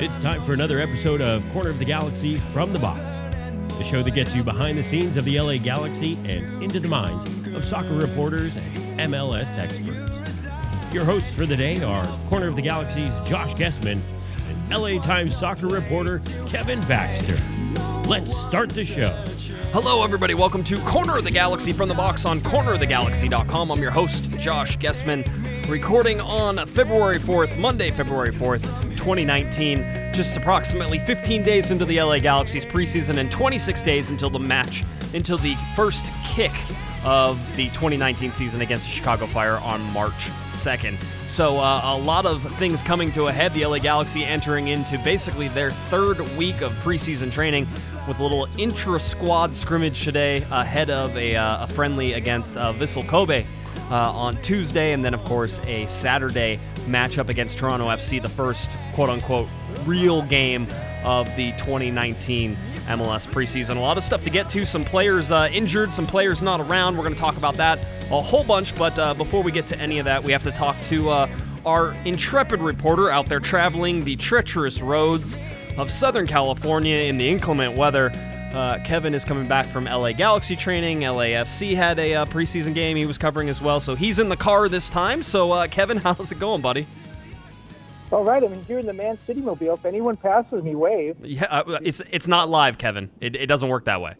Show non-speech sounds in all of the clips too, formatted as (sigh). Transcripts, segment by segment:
It's time for another episode of Corner of the Galaxy from the Box, the show that gets you behind the scenes of the LA Galaxy and into the minds of soccer reporters and MLS experts. Your hosts for the day are Corner of the Galaxy's Josh Gessman and LA Times soccer reporter Kevin Baxter. Let's start the show. Hello, everybody. Welcome to Corner of the Galaxy from the box on cornerofthegalaxy.com. I'm your host, Josh Gessman, recording on February 4th, Monday, February 4th, 2019. Just approximately 15 days into the LA Galaxy's preseason and 26 days until the match, until the first kick of the 2019 season against the Chicago Fire on March 2nd. So, uh, a lot of things coming to a head. The LA Galaxy entering into basically their third week of preseason training with a little intra squad scrimmage today ahead of a, uh, a friendly against uh, Vissel Kobe. Uh, on Tuesday, and then, of course, a Saturday matchup against Toronto FC, the first quote unquote real game of the 2019 MLS preseason. A lot of stuff to get to. Some players uh, injured, some players not around. We're going to talk about that a whole bunch. But uh, before we get to any of that, we have to talk to uh, our intrepid reporter out there traveling the treacherous roads of Southern California in the inclement weather. Uh, Kevin is coming back from LA Galaxy training. LAFC had a uh, preseason game he was covering as well, so he's in the car this time. So, uh, Kevin, (laughs) how's it going, buddy? All right, I'm here in the Man City Mobile. If anyone passes me, wave. Yeah, uh, it's it's not live, Kevin. It, it doesn't work that way.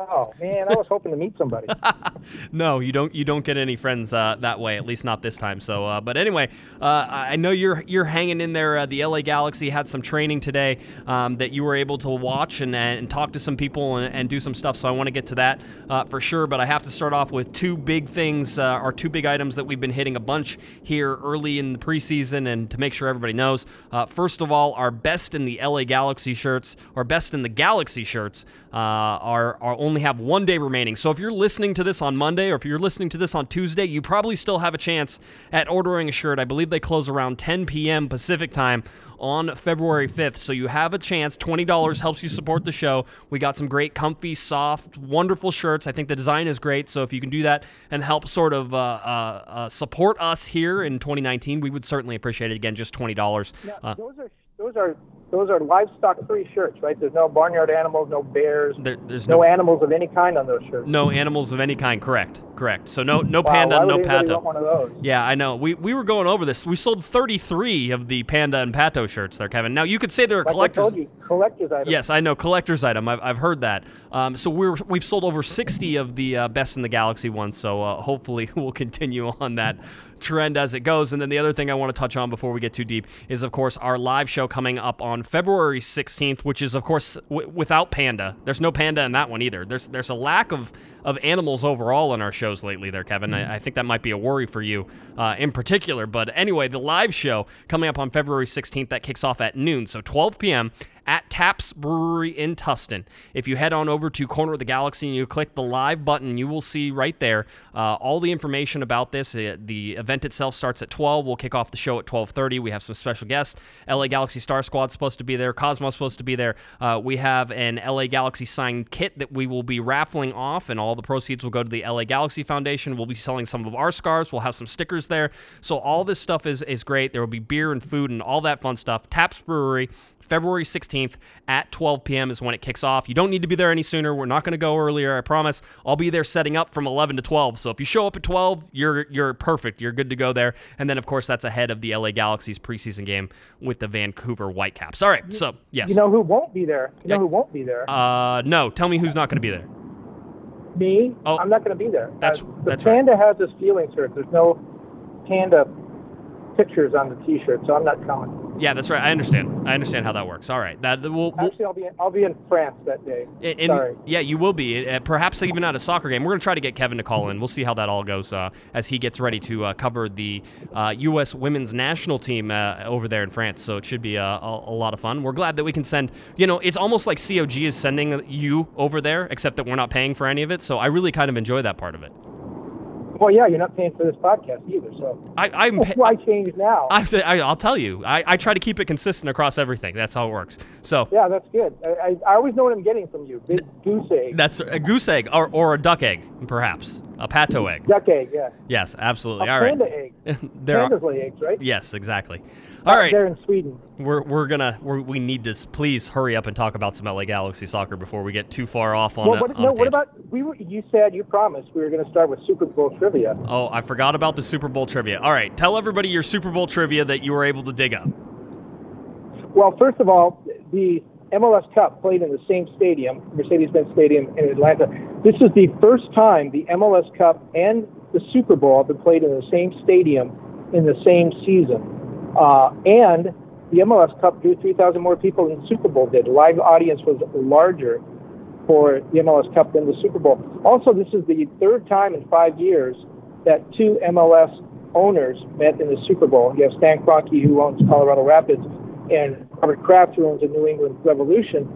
Oh man, I was hoping to meet somebody. (laughs) no, you don't. You don't get any friends uh, that way. At least not this time. So, uh, but anyway, uh, I know you're you're hanging in there. Uh, the LA Galaxy had some training today um, that you were able to watch and, and talk to some people and, and do some stuff. So I want to get to that uh, for sure. But I have to start off with two big things, uh, or two big items that we've been hitting a bunch here early in the preseason, and to make sure everybody knows. first of all, our best in the LA Galaxy shirts, or best in the Galaxy shirts, are are only have one day remaining. So if you're listening to this on Monday or if you're listening to this on Tuesday, you probably still have a chance at ordering a shirt. I believe they close around 10 p.m. Pacific time on February 5th. So you have a chance. $20 helps you support the show. We got some great, comfy, soft, wonderful shirts. I think the design is great. So if you can do that and help sort of uh, uh, uh, support us here in 2019, we would certainly appreciate it. Again, just $20. Now, those are those are those are livestock free shirts, right? There's no barnyard animals, no bears, there, there's no, no, animals of any kind on those shirts. No animals of any kind. Correct. Correct. So no no panda, no pato. want one of those? Yeah, I know. We we were going over this. We sold 33 of the panda and pato shirts there, Kevin. Now you could say they're Like I collectors. told you, collector's items. Yes, I know collector's item. I've, I've heard that. Um, so we're we've sold over 60 of the uh, best in the galaxy ones. So uh, hopefully (laughs) we'll continue on that trend as it goes. And then the other thing I want to touch on before we get too deep is, of course, our live show coming up on February 16th, which is, of course, w- without Panda. There's no Panda in that one either. There's there's a lack of of animals overall in our shows lately there, Kevin. I, I think that might be a worry for you uh, in particular. But anyway, the live show coming up on February 16th, that kicks off at noon. So 12 p.m. at Taps Brewery in Tustin. If you head on over to Corner of the Galaxy and you click the live button, you will see right there uh, all the information about this. Uh, the event itself starts at 12. We'll kick off the show at 12:30. We have some special guests. LA Galaxy Star Squad supposed to be there. Cosmo's supposed to be there. Uh, we have an LA Galaxy signed kit that we will be raffling off, and all the proceeds will go to the LA Galaxy Foundation. We'll be selling some of our scarves. We'll have some stickers there. So all this stuff is is great. There will be beer and food and all that fun stuff. Taps Brewery. February 16th at 12 p.m. is when it kicks off. You don't need to be there any sooner. We're not going to go earlier, I promise. I'll be there setting up from 11 to 12. So if you show up at 12, you're you're perfect. You're good to go there. And then of course that's ahead of the LA Galaxy's preseason game with the Vancouver Whitecaps. All right. So, yes. You know who won't be there? You know Yeah. who won't be there? uh no, tell me who's not going to be there. Me. oh, I'm not going to be there. that's- Uh, the that's right. panda has this feeling shirt. There's no panda pictures on the T-shirt, so I'm not coming. Yeah, that's right. I understand. I understand how that works. All right. That we'll, we'll Actually, I'll be in, I'll be in France that day. And, Sorry. yeah, you will be. Uh, perhaps even at a soccer game. We're going to try to get Kevin to call in. We'll see how that all goes uh, as he gets ready to uh, cover the uh, U.S. women's national team uh, over there in France. So it should be uh, a, a lot of fun. We're glad that we can send, you know, it's almost like COG is sending you over there, except that we're not paying for any of it. So I really kind of enjoy that part of it. Well, yeah, you're not paying for this podcast either, so I, I'm. (laughs) pa- why change now? I, I, I'll tell you. I, I try to keep it consistent across everything. That's how it works. So yeah, that's good. I, I, I always know what I'm getting from you. Big goose egg. that's a goose egg or, or a duck egg, perhaps. A pato egg. Duck egg, yeah. Yes, absolutely. A All right. panda egg. (laughs) there are, Pandas lay eggs, right? yes, exactly. All right. They're in Sweden. We're, we're gonna we're, we need to please hurry up and talk about some LA Galaxy soccer before we get too far off on. Well, a- what, on no, what about we? Were, you said you promised we were going to start with Super Bowl trivia. Oh, I forgot about the Super Bowl trivia. All right, tell everybody your Super Bowl trivia that you were able to dig up. Well, first of all, the MLS Cup played in the same stadium, Mercedes-Benz Stadium in Atlanta. This is the first time the MLS Cup and the Super Bowl have been played in the same stadium in the same season. Uh, and the MLS Cup drew 3,000 more people than the Super Bowl did. The live audience was larger for the MLS Cup than the Super Bowl. Also, this is the third time in five years that two MLS owners met in the Super Bowl. You have Stan Kroenke, who owns Colorado Rapids, and Robert Kraft, who owns the New England Revolution.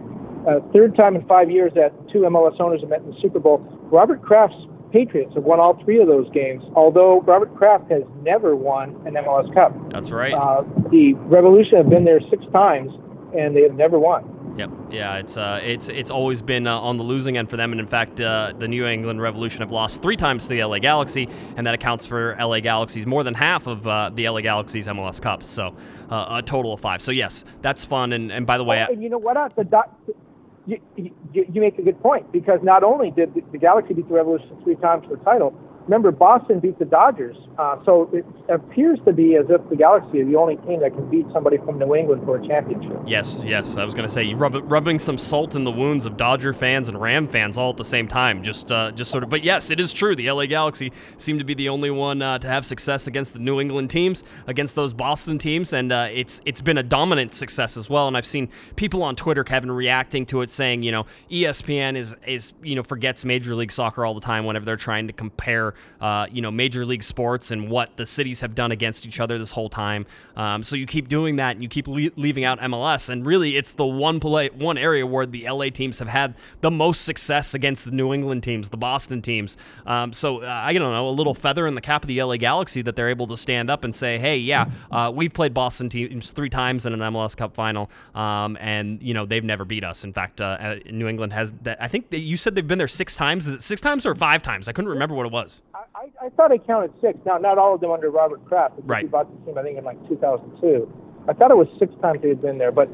Uh, third time in five years that two MLS owners have met in the Super Bowl. Robert Kraft's Patriots have won all three of those games, although Robert Kraft has never won an MLS Cup. That's right. Uh, the Revolution have been there six times, and they have never won. Yep. Yeah, it's uh, it's it's always been uh, on the losing end for them, and in fact, uh, the New England Revolution have lost three times to the LA Galaxy, and that accounts for LA Galaxy's more than half of uh, the LA Galaxy's MLS Cup. So uh, a total of five. So yes, that's fun. And, and by the way, Oh, and you know what? The doc, you, you, you make a good point because not only did the, the Galaxy beat the Revolution three times for the title, remember Boston beat the Dodgers. Uh, so it appears to be as if the Galaxy are the only team that can beat somebody from New England for a championship. Yes, yes. I was going to say you rub, rubbing some salt in the wounds of Dodger fans and Ram fans all at the same time. Just, uh, just sort of. But yes, it is true. The LA Galaxy seem to be the only one uh, to have success against the New England teams, against those Boston teams, and uh, it's it's been a dominant success as well. And I've seen people on Twitter, Kevin, reacting to it, saying, you know, ESPN is is you know forgets Major League Soccer all the time whenever they're trying to compare, uh, you know, Major League sports and what the cities have done against each other this whole time. Um, so you keep doing that, and you keep le- leaving out MLS, and really, it's the one play, one area where the LA teams have had the most success against the New England teams, the Boston teams. Um, so uh, I don't know, a little feather in the cap of the LA Galaxy that they're able to stand up and say, hey, yeah, uh, we've played Boston teams three times in an MLS Cup final, um, and you know they've never beat us. In fact, uh, uh, New England has. That, I think that you said they've been there six times. Is it six times or five times? I couldn't remember what it was. I, I, thought I counted six. Now, not all of them under Robert Kraft. Right. He bought the team, I think, in like 2002. I thought it was six times they had been there, but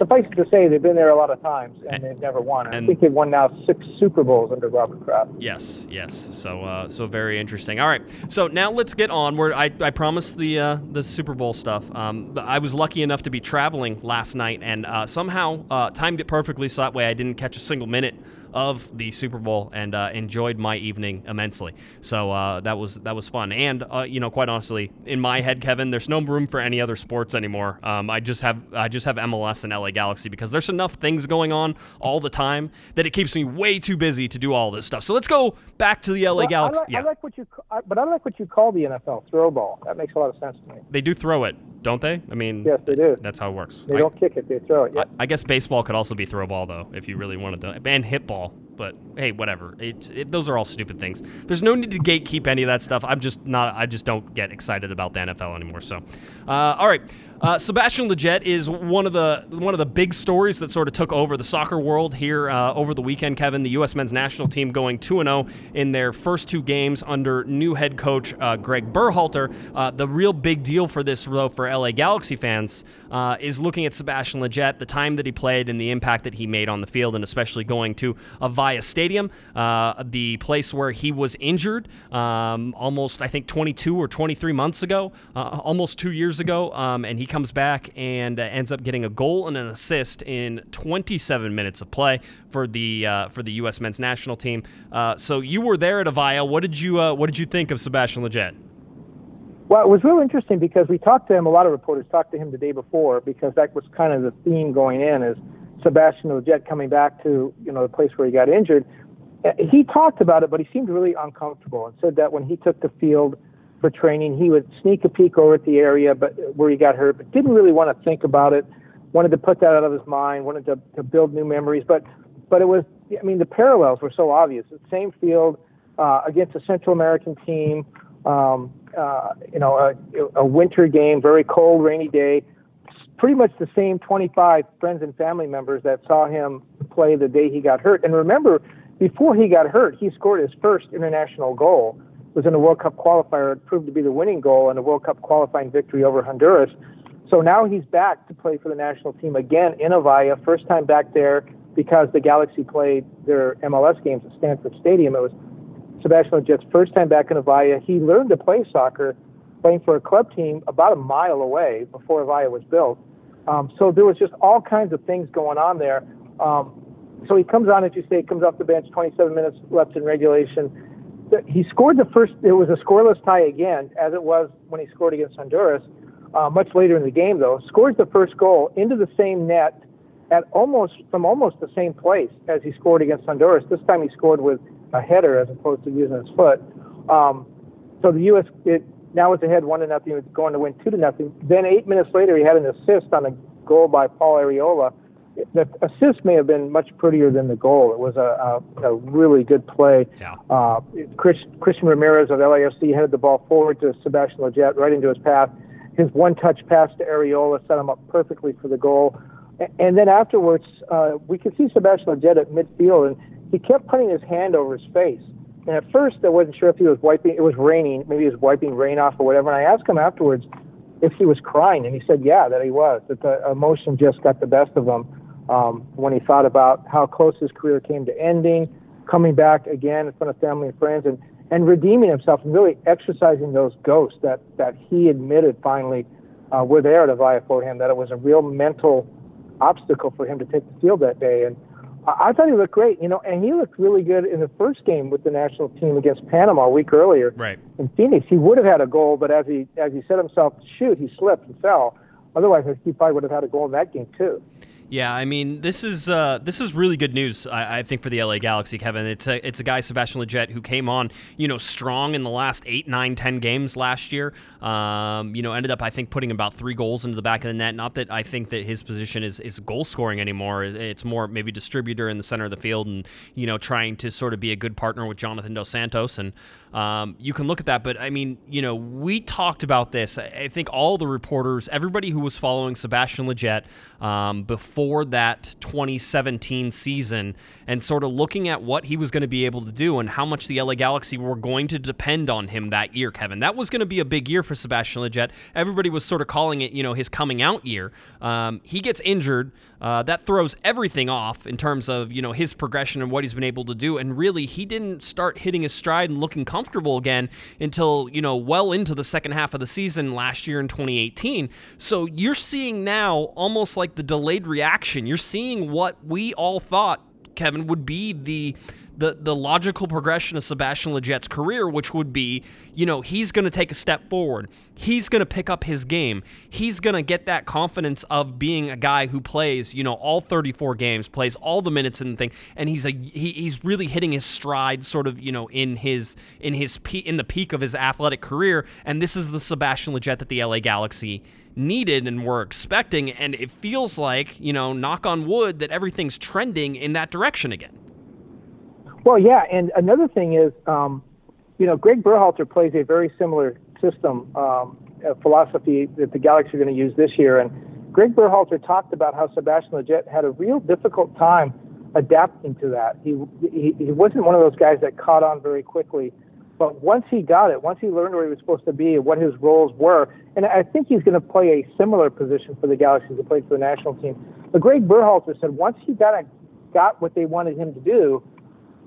suffice it to say, they've been there a lot of times and they've never won. I think they've won now six Super Bowls under Robert Kraft. Yes, yes. So, uh, so very interesting. All right. So now let's get on. Where I, I promised the uh, the Super Bowl stuff. Um, I was lucky enough to be traveling last night and uh, somehow uh, timed it perfectly, so that way I didn't catch a single minute of the Super Bowl and uh, enjoyed my evening immensely. So uh, that was that was fun. And uh, you know, quite honestly, in my head, Kevin, there's no room for any other sports anymore. Um, I just have I just have MLS and LA Galaxy because there's enough things going on all the time that it keeps me way too busy to do all this stuff. So let's go back to the LA Well, Galaxy. I like, yeah, I like what you, I- but I like what you call the NFL throw ball. That makes a lot of sense to me. they do throw it, don't they? I mean, Yes, they do. that's how it works. They I- don't kick it; they throw it. I, I guess baseball could also be throw ball though, if you really wanted to, and hit ball. But hey, whatever. It, it, those are all stupid things. There's no need to gatekeep any of that stuff. I'm just not. I just don't get excited about the NFL anymore. So, uh, all right. Uh, Sebastian Lletget is one of the one of the big stories that sort of took over the soccer world here uh, over the weekend. Kevin, the U.S. men's national team going two and zero in their first two games under new head coach uh, Greg Berhalter. Uh, the real big deal for this, though, for LA Galaxy fans, uh, is looking at Sebastian Lletget, the time that he played, and the impact that he made on the field, and especially going to Avaya Stadium, uh, the place where he was injured um, almost, I think, 22 or 23 months ago, uh, almost two years ago, um, and he comes back and uh, ends up getting a goal and an assist in 27 minutes of play for the uh, for the U.S. men's national team. Uh, so you were there at Avaya. What did you What did you think of Sebastian Lletget? Well, it was real interesting because we talked to him. A lot of reporters talked to him the day before because that was kind of the theme going in is Sebastian Lletget coming back to you know the place where he got injured. Uh, He talked about it, but he seemed really uncomfortable and said that when he took the field for training, he would sneak a peek over at the area, but where he got hurt, but didn't really want to think about it. Wanted to put that out of his mind. Wanted to, to build new memories, but but it was I mean the parallels were so obvious. The same field uh, against a Central American team. Um, uh, you know, a, a winter game, very cold, rainy day. Pretty much the same 25 friends and family members that saw him play the day he got hurt. And remember, before he got hurt, he scored his first international goal. It was in a World Cup qualifier. It proved to be the winning goal in a World Cup qualifying victory over Honduras. So now he's back to play for the national team again in Avaya. First time back there because the Galaxy played their MLS games at Stanford Stadium. It was Sebastian Lletget's first time back in Avaya. He learned to play soccer playing for a club team about a mile away before Avaya was built. Um, so there was just all kinds of things going on there. Um, so he comes on, as you say, comes off the bench, 27 minutes left in regulation. He scored the first. It was a scoreless tie again, as it was when he scored against Honduras. Uh, much later in the game, though, scores the first goal into the same net at almost from almost the same place as he scored against Honduras. This time he scored with a header as opposed to using his foot. Um, so the U.S. It, now it's ahead one to nothing. It's going to win two to nothing. Then eight minutes later, he had an assist on a goal by Paul Arriola. The assist may have been much prettier than the goal. It was a, a, a really good play. Yeah. Uh, Chris, Christian Ramirez of LAFC headed the ball forward to Sebastian Lletget right into his path. His one-touch pass to Arriola set him up perfectly for the goal. And then afterwards, uh, we could see Sebastian Lletget at midfield, and he kept putting his hand over his face. And at first, I wasn't sure if he was wiping. It was raining. Maybe he was wiping rain off or whatever. And I asked him afterwards if he was crying, and he said, "Yeah, that he was. That the emotion just got the best of him um, when he thought about how close his career came to ending, coming back again in front of family and friends, and and redeeming himself and really exercising those ghosts that that he admitted finally uh, were there at Avaya for him. That it was a real mental obstacle for him to take the field that day. And I thought he looked great, you know, and he looked really good in the first game with the national team against Panama a week earlier right. in Phoenix. He would have had a goal, but as he as he set himself to shoot, he slipped and fell. Otherwise, he probably would have had a goal in that game too. Yeah, I mean, this is uh, this is really good news. I, I, think for the LA Galaxy, Kevin. It's a it's a guy Sebastian Lletget who came on, you know, strong in the last eight, nine, ten games last year. Um, you know, ended up I think putting about three goals into the back of the net. Not that I think that his position is is goal scoring anymore. It's more maybe distributor in the center of the field and you know trying to sort of be a good partner with Jonathan Dos Santos. And um, you can look at that. But I mean, you know, we talked about this. I think all the reporters, everybody who was following Sebastian Lletget um, before for that 2017 season and sort of looking at what he was going to be able to do and how much the LA Galaxy were going to depend on him that year, Kevin. That was going to be a big year for Sebastian Lletget. Everybody was sort of calling it, you know, his coming out year. Um, he gets injured. Uh, that throws everything off in terms of, you know, his progression and what he's been able to do. And really, he didn't start hitting his stride and looking comfortable again until, you know, well into the second half of the season last year in 2018. So you're seeing now almost like the delayed reaction You're seeing what we all thought, Kevin, would be the the the logical progression of Sebastian Lletget's career, which would be, you know, he's going to take a step forward. He's going to pick up his game. He's going to get that confidence of being a guy who plays, you know, all 34 games, plays all the minutes and thing, and he's a he, he's really hitting his stride, sort of, you know, in his in his pe- in the peak of his athletic career. And this is the Sebastian Lletget that the LA Galaxy needed and were expecting. And it feels like, you know, knock on wood, that everything's trending in that direction again. Well, yeah. And another thing is, um, you know, Greg Berhalter plays a very similar system, um, philosophy that the Galaxy are going to use this year. And Greg Berhalter talked about how Sebastian Lletget had a real difficult time adapting to that. He, he, he wasn't one of those guys that caught on very quickly. But once he got it, once he learned where he was supposed to be and what his roles were, and I think he's going to play a similar position for the Galaxy to play for the national team. But Greg Berhalter said once he got got what they wanted him to do,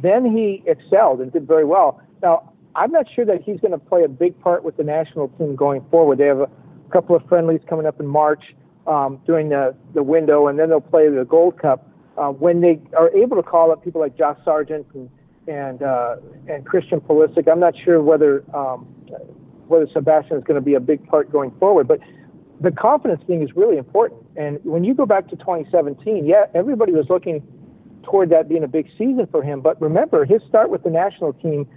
then he excelled and did very well. Now I'm not sure that he's going to play a big part with the national team going forward. They have a couple of friendlies coming up in March um, during the the window, and then they'll play the Gold Cup. Uh, when they are able to call up people like Josh Sargent and and uh, and Christian Pulisic. I'm not sure whether um, whether Sebastian is going to be a big part going forward, but the confidence thing is really important. And when you go back to 2017, yeah, everybody was looking toward that being a big season for him. But remember, his start with the national team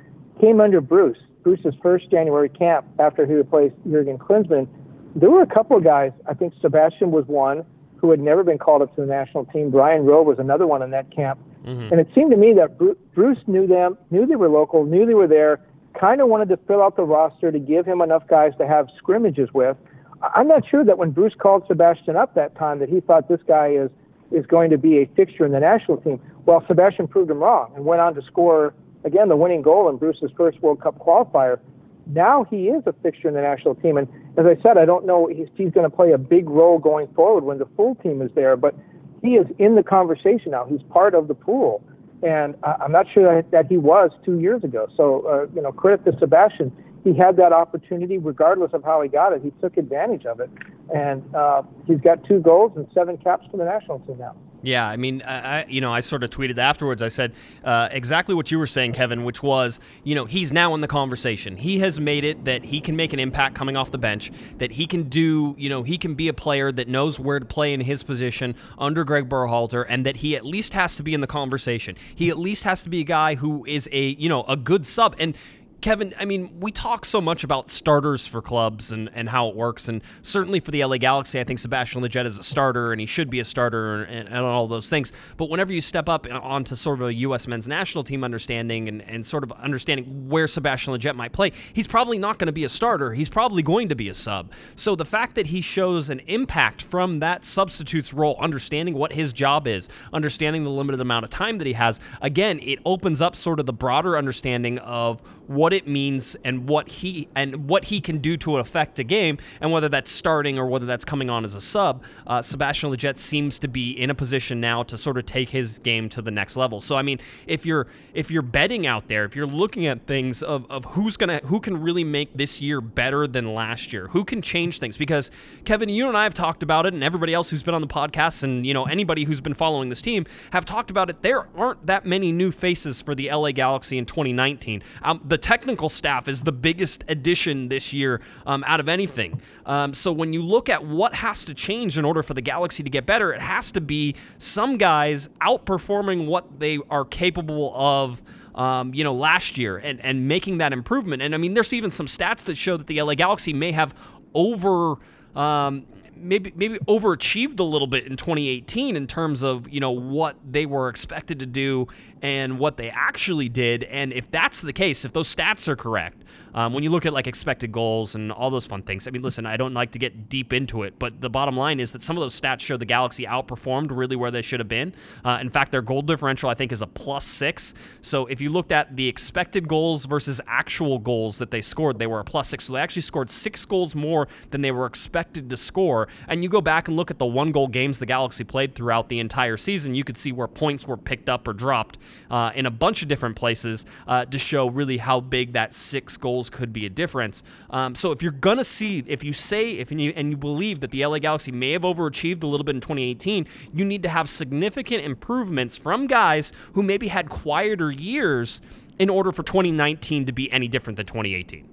came under Bruce. Bruce's first January camp after he replaced Jurgen Klinsmann. There were a couple of guys. I think Sebastian was one who had never been called up to the national team. Brian Rowe was another one in that camp Mm-hmm. And it seemed to me that Bruce knew them, knew they were local, knew they were there, kind of wanted to fill out the roster to give him enough guys to have scrimmages with. I'm not sure that when Bruce called Sebastian up that time that he thought this guy is is going to be a fixture in the national team. Well, Sebastian proved him wrong and went on to score again the winning goal in Bruce's first World Cup qualifier. Now he is a fixture in the national team, and as I said, I don't know if he's going to play a big role going forward when the full team is there, but he is in the conversation now. He's part of the pool, and I'm not sure that, that he was two years ago. So, uh, you know, credit to Sebastian. He had that opportunity, regardless of how he got it. He took advantage of it, and uh, he's got two goals and seven caps for the national team now. Yeah, I mean, I, you know, I sort of tweeted afterwards. I said uh, exactly what you were saying, Kevin, which was, you know, he's now in the conversation. He has made it that he can make an impact coming off the bench. That he can do, you know, he can be a player that knows where to play in his position under Greg Berhalter, and that he at least has to be in the conversation. He at least has to be a guy who is a, you know, a good sub. And Kevin, I mean, we talk so much about starters for clubs and, and how it works. And certainly for the LA Galaxy, I think Sebastian Lletget is a starter and he should be a starter and, and, all those things. But whenever you step up onto sort of a U.S. men's national team understanding and, and sort of understanding where Sebastian Lletget might play, he's probably not going to be a starter. He's probably going to be a sub. So the fact that he shows an impact from that substitute's role, understanding what his job is, understanding the limited amount of time that he has, again, it opens up sort of the broader understanding of what it means and what he and what he can do to affect a game, and whether that's starting or whether that's coming on as a sub. Uh, Sebastian Lletget seems to be in a position now to sort of take his game to the next level. So I mean, if you're if you're betting out there, if you're looking at things of, of who's gonna who can really make this year better than last year, who can change things, because Kevin, you and I have talked about it, and everybody else who's been on the podcast, and you know anybody who's been following this team have talked about it. There aren't that many new faces for the LA Galaxy in 2019. Um, the technical staff is the biggest addition this year um, out of anything. Um, so when you look at what has to change in order for the Galaxy to get better, it has to be some guys outperforming what they are capable of. Um, you know, last year and, and making that improvement. And I mean, there's even some stats that show that the LA Galaxy may have over um, maybe maybe overachieved a little bit in 2018 in terms of you know what they were expected to do and what they actually did. And if that's the case, if those stats are correct, um, when you look at like expected goals and all those fun things, I mean, listen, I don't like to get deep into it, but the bottom line is that some of those stats show the Galaxy outperformed really where they should have been. Uh, in fact, their goal differential I think is a plus six. So if you looked at the expected goals versus actual goals that they scored, they were a plus six. So they actually scored six goals more than they were expected to score. And you go back and look at the one goal games the Galaxy played throughout the entire season, you could see where points were picked up or dropped uh, in a bunch of different places uh, to show really how big that six goals could be a difference. Um, so if you're gonna see, if you say, if you and you believe that the LA Galaxy may have overachieved a little bit in 2018, you need to have significant improvements from guys who maybe had quieter years in order for 2019 to be any different than 2018.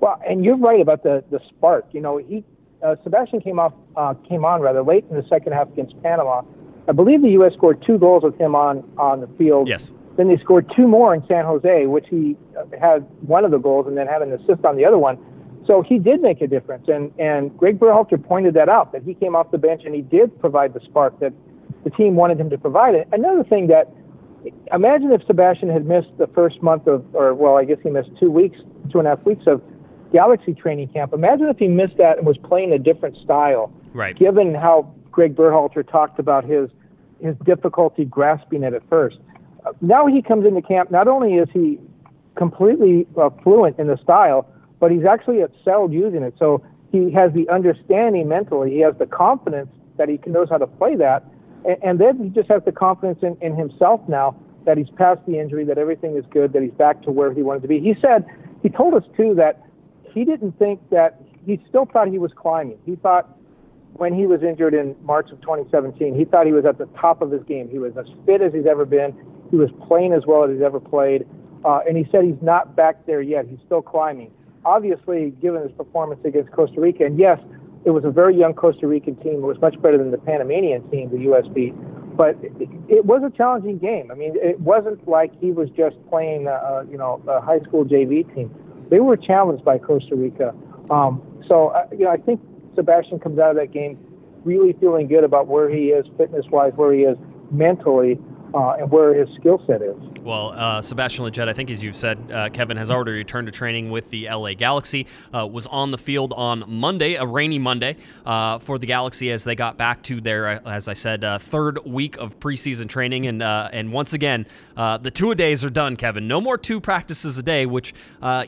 Well, and you're right about the the spark. You know, he uh, Sebastian came off uh, came on rather late in the second half against Panama I believe the U.S. scored two goals with him on on the field. Yes. Then they scored two more in San Jose, which he uh, had one of the goals and then had an assist on the other one. So he did make a difference, and and Greg Berhalter pointed that out that he came off the bench and he did provide the spark that the team wanted him to provide. It. Another thing that imagine if Sebastian had missed the first month of, or well, I guess he missed two weeks, two and a half weeks of Galaxy training camp. Imagine if he missed that and was playing a different style. Right. Given how Greg Berhalter talked about his his difficulty grasping it at first. Now he comes into camp. Not only is he completely uh, fluent in the style, but he's actually excelled using it. So he has the understanding mentally. He has the confidence that he knows how to play that, and, and then he just has the confidence in, in himself now that he's past the injury, that everything is good, that he's back to where he wanted to be. He said he told us too that he didn't think that he still thought he was climbing. He thought when he was injured in March of 2017, he thought he was at the top of his game. He was as fit as he's ever been. He was playing as well as he's ever played. Uh, and he said he's not back there yet. He's still climbing. Obviously, given his performance against Costa Rica, and yes, it was a very young Costa Rican team. It was much better than the Panamanian team the U.S. beat. But it, it was a challenging game. I mean, it wasn't like he was just playing, uh, you know, a high school JV team. They were challenged by Costa Rica. Um, so, uh, you know, I think Sebastian comes out of that game really feeling good about where he is fitness wise, where he is mentally. uh, and where his skill set is. Well, uh, Sebastian Lletget, I think as you've said, uh, Kevin has already returned to training with the LA Galaxy. Uh, was on the field on Monday, a rainy Monday, uh, for the Galaxy as they got back to their, uh, as I said, third week of preseason training. And and once again, the two a days are done, Kevin. No more two practices a day, which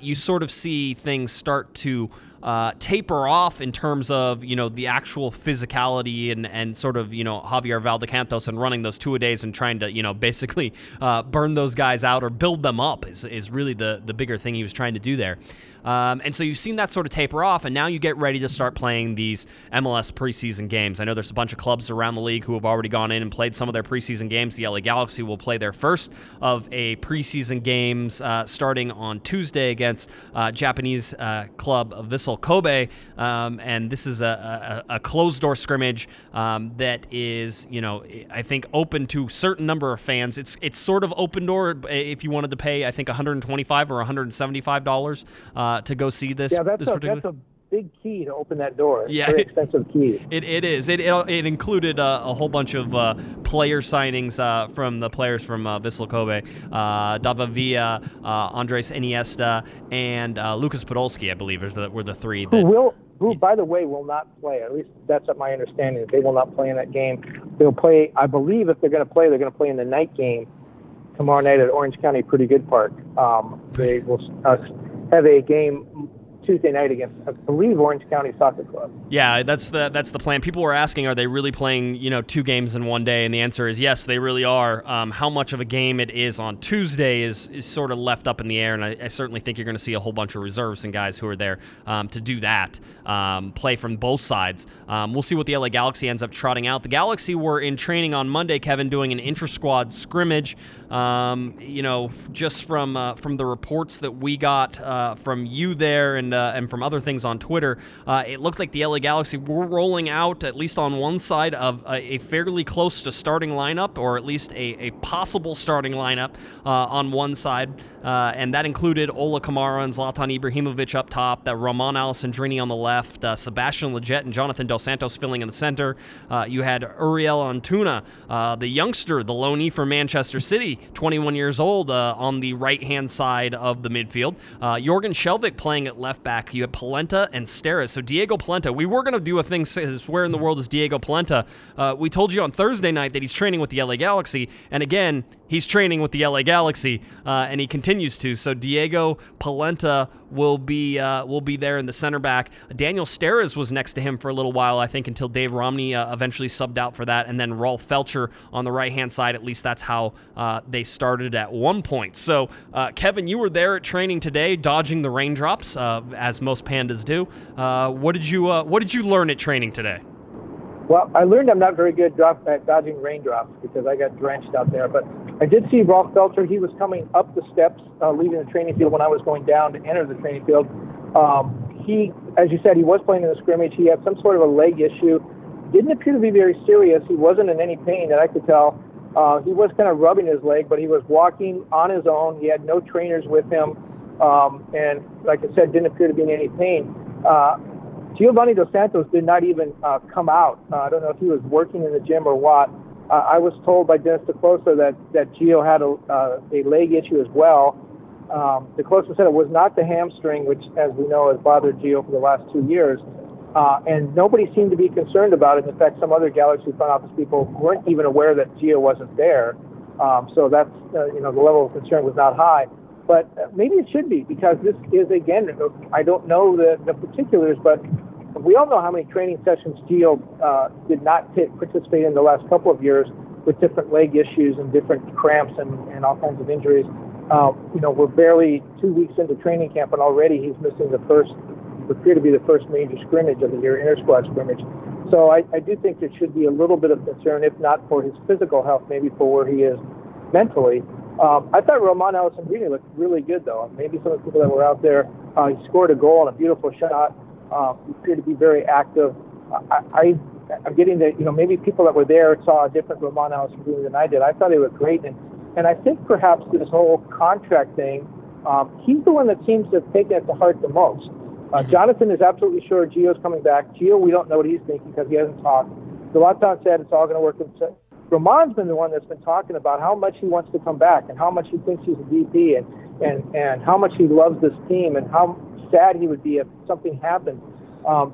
you sort of see things start to uh, taper off in terms of you know the actual physicality and and sort of you know Javier Valdecantos and running those two a days and trying to you know (laughs) basically uh, burn those guys out or build them up is is really the the bigger thing he was trying to do there. Um, and so you've seen that sort of taper off, and now you get ready to start playing these MLS preseason games. I know there's a bunch of clubs around the league who have already gone in and played some of their preseason games. The LA Galaxy will play their first of a preseason games uh, starting on Tuesday against uh, Japanese uh, club Vissel Kobe, um, and this is a, a, a closed door scrimmage um, that is, you know, I think open to certain number of fans. It's it's sort of open door if you wanted to pay, I think 125 or 175 dollars. Uh, uh, to go see this. Yeah, that's, this a, that's a big key to open that door. It's yeah, very (laughs) expensive key. It, it is. It, it, it included uh, a whole bunch of uh, player signings uh, from the players from uh, Vissel Kobe, uh, uh, Andres Iniesta, and uh, Lucas Podolski, I believe, is the, were the three. That, who will, who, by the way, will not play. At least that's my understanding. They will not play in that game. They'll play, I believe, if they're going to play, they're going to play in the night game tomorrow night at Orange County Pretty Good Park. Um, they will uh, have a game Tuesday night against, I believe, Orange County Soccer Club. Yeah, that's the that's the plan. People were asking, are they really playing, you know, two games in one day? And the answer is yes, they really are. Um, how much of a game it is on Tuesday is is sort of left up in the air, and I, I certainly think you're going to see a whole bunch of reserves and guys who are there um, to do that, um, play from both sides. Um, we'll see what the LA Galaxy ends up trotting out. The Galaxy were in training on Monday, Kevin, doing an intra squad scrimmage. Um, you know, just from uh, from the reports that we got uh, from you there and uh, and from other things on Twitter, uh, it looked like the LA Galaxy were rolling out at least on one side of a, a fairly close to starting lineup, or at least a, a possible starting lineup uh, on one side, uh, and that included Ola Kamara and Zlatan Ibrahimovic up top, that Romain Alessandrini on the left, Sebastian Lletget and Jonathan Dos Santos filling in the center. you had Uriel Antuna, the youngster, the loanee for Manchester City, 21 years old, uh, on the right hand side of the midfield. Uh, Jorgen Skjelvik playing at left back. You have Polenta and Steres. So Diego Polenta, we were going to do a thing says where in the world is Diego Polenta? Uh, we told you on Thursday night that he's training with the LA Galaxy, and again, he's training with the LA Galaxy, uh, and he continues to. So Diego Polenta will be uh, will be there in the center back. Daniel Steres was next to him for a little while, I think, until Dave Romney uh, eventually subbed out for that, and then Rolf Feltscher on the right hand side. At least that's how uh, they started at one point. So uh, Kevin, you were there at training today, dodging the raindrops uh, as most pandas do. what did you What did you learn at training today? Well, I learned I'm not very good at dodging raindrops because I got drenched out there. But I did see Rolf Feltscher. He was coming up the steps, uh, leaving the training field when I was going down to enter the training field. Um, he, as you said, he was playing in the scrimmage. He had some sort of a leg issue. Didn't appear to be very serious. He wasn't in any pain that I could tell. Uh, he was kind of rubbing his leg, but he was walking on his own. He had no trainers with him. Um, and like I said, didn't appear to be in any pain. Uh, Giovanni Dos Santos did not even uh, come out. Uh, I don't know if he was working in the gym or what. Uh, I was told by Dennis te Kloese that that Gio had a, uh, a leg issue as well. Um, te said it was not the hamstring, which, as we know, has bothered Gio for the last two years. Uh, and nobody seemed to be concerned about it. In fact, some other Galaxy front office people weren't even aware that Gio wasn't there. Um, so that's, uh, you know, the level of concern was not high. But uh, maybe it should be because this is, again, I don't know the, the particulars, but we all know how many training sessions Gio uh, did not t- participate in the last couple of years with different leg issues and different cramps and, and all kinds of injuries. Uh, you know, we're barely two weeks into training camp, and already he's missing the first, appear to be the first major scrimmage of the year, inter squad scrimmage. So I, I do think there should be a little bit of concern, if not for his physical health, maybe for where he is mentally. Um, I thought Romain Alessandrini looked really good, though. Maybe some of the people that were out there, uh, he scored a goal and a beautiful shot. Uh, he appeared to be very active. I, I, I'm getting the, you know, maybe people that were there saw a different Romain Alessandrini than I did. I thought he looked great, and and I think perhaps this whole contract thing, um, he's the one that seems to have taken it to heart the most. Uh, mm-hmm. Jonathan is absolutely sure Gio's coming back. Gio, we don't know what he's thinking because he hasn't talked. Zlatan said it's all going to work Roman's been the one that's been talking about how much he wants to come back and how much he thinks he's a DP and, and, and how much he loves this team and how sad he would be if something happened. Um,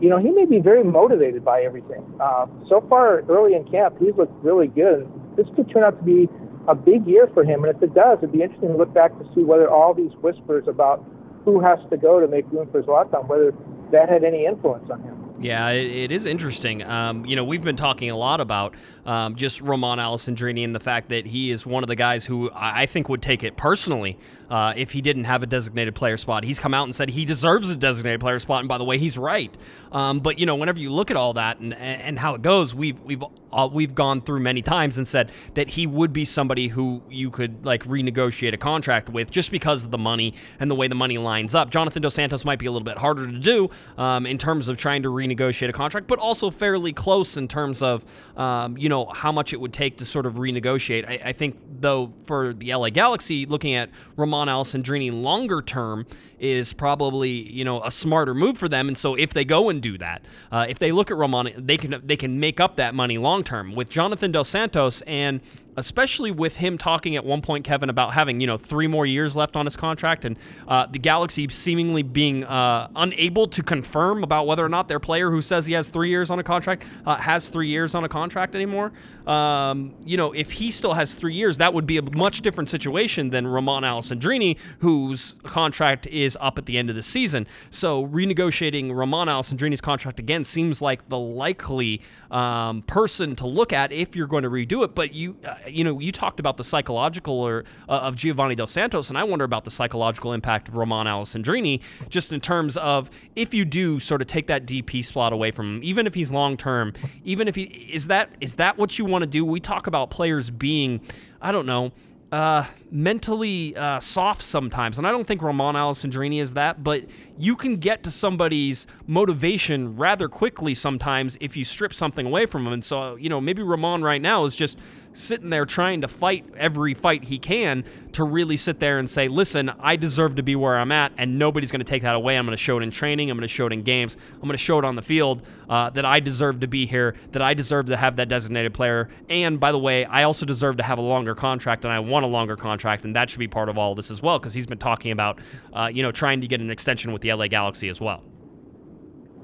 you know, he may be very motivated by everything. Uh, so far, early in camp, he's looked really good. This could turn out to be a big year for him. And if it does, it'd be interesting to look back to see whether all these whispers about who has to go to make room for Zlatan, whether that had any influence on him. Yeah, it, it is interesting. Um, you know, we've been talking a lot about um, just Romain Alessandrini and the fact that he is one of the guys who I think would take it personally uh, if he didn't have a designated player spot. He's come out and said he deserves a designated player spot, and by the way, he's right. Um, but you know, whenever you look at all that and and how it goes, we've we've uh, we've gone through many times and said that he would be somebody who you could like renegotiate a contract with just because of the money and the way the money lines up. Jonathan Dos Santos might be a little bit harder to do um, in terms of trying to renegotiate a contract, but also fairly close in terms of um, you know how much it would take to sort of renegotiate. I, I think though for the LA Galaxy, looking at Romain Alessandrini longer term is probably you know a smarter move for them. And so if they go and do that, uh, if they look at Ramon, they can they can make up that money long term with Jonathan Dos Santos and especially with him talking at one point, Kevin, about having you know three more years left on his contract, and uh, the Galaxy seemingly being uh, unable to confirm about whether or not their player who says he has three years on a contract uh, has three years on a contract anymore. Um, you know, if he still has three years, that would be a much different situation than Romain Alessandrini, whose contract is up at the end of the season. So renegotiating Romain Alessandrini's contract again seems like the likely um, person to look at if you're going to redo it. But you, uh, you know, you talked about the psychological or uh, of Giovanni Dos Santos, and I wonder about the psychological impact of Romain Alessandrini, just in terms of if you do sort of take that DP slot away from him, even if he's long term, even if he is that is that what you want to do? We talk about players being, I don't know uh, mentally uh, soft sometimes. And I don't think Romain Alessandrini is that, but you can get to somebody's motivation rather quickly sometimes if you strip something away from them. And so, you know, maybe Romain right now is just sitting there trying to fight every fight he can to really sit there and say, listen, I deserve to be where I'm at, and nobody's going to take that away. I'm going to show it in training. I'm going to show it in games. I'm going to show it on the field uh, that I deserve to be here, that I deserve to have that designated player. And by the way, I also deserve to have a longer contract, and I want a longer contract, and that should be part of all of this as well, because he's been talking about, uh, you know, trying to get an extension with the LA Galaxy as well.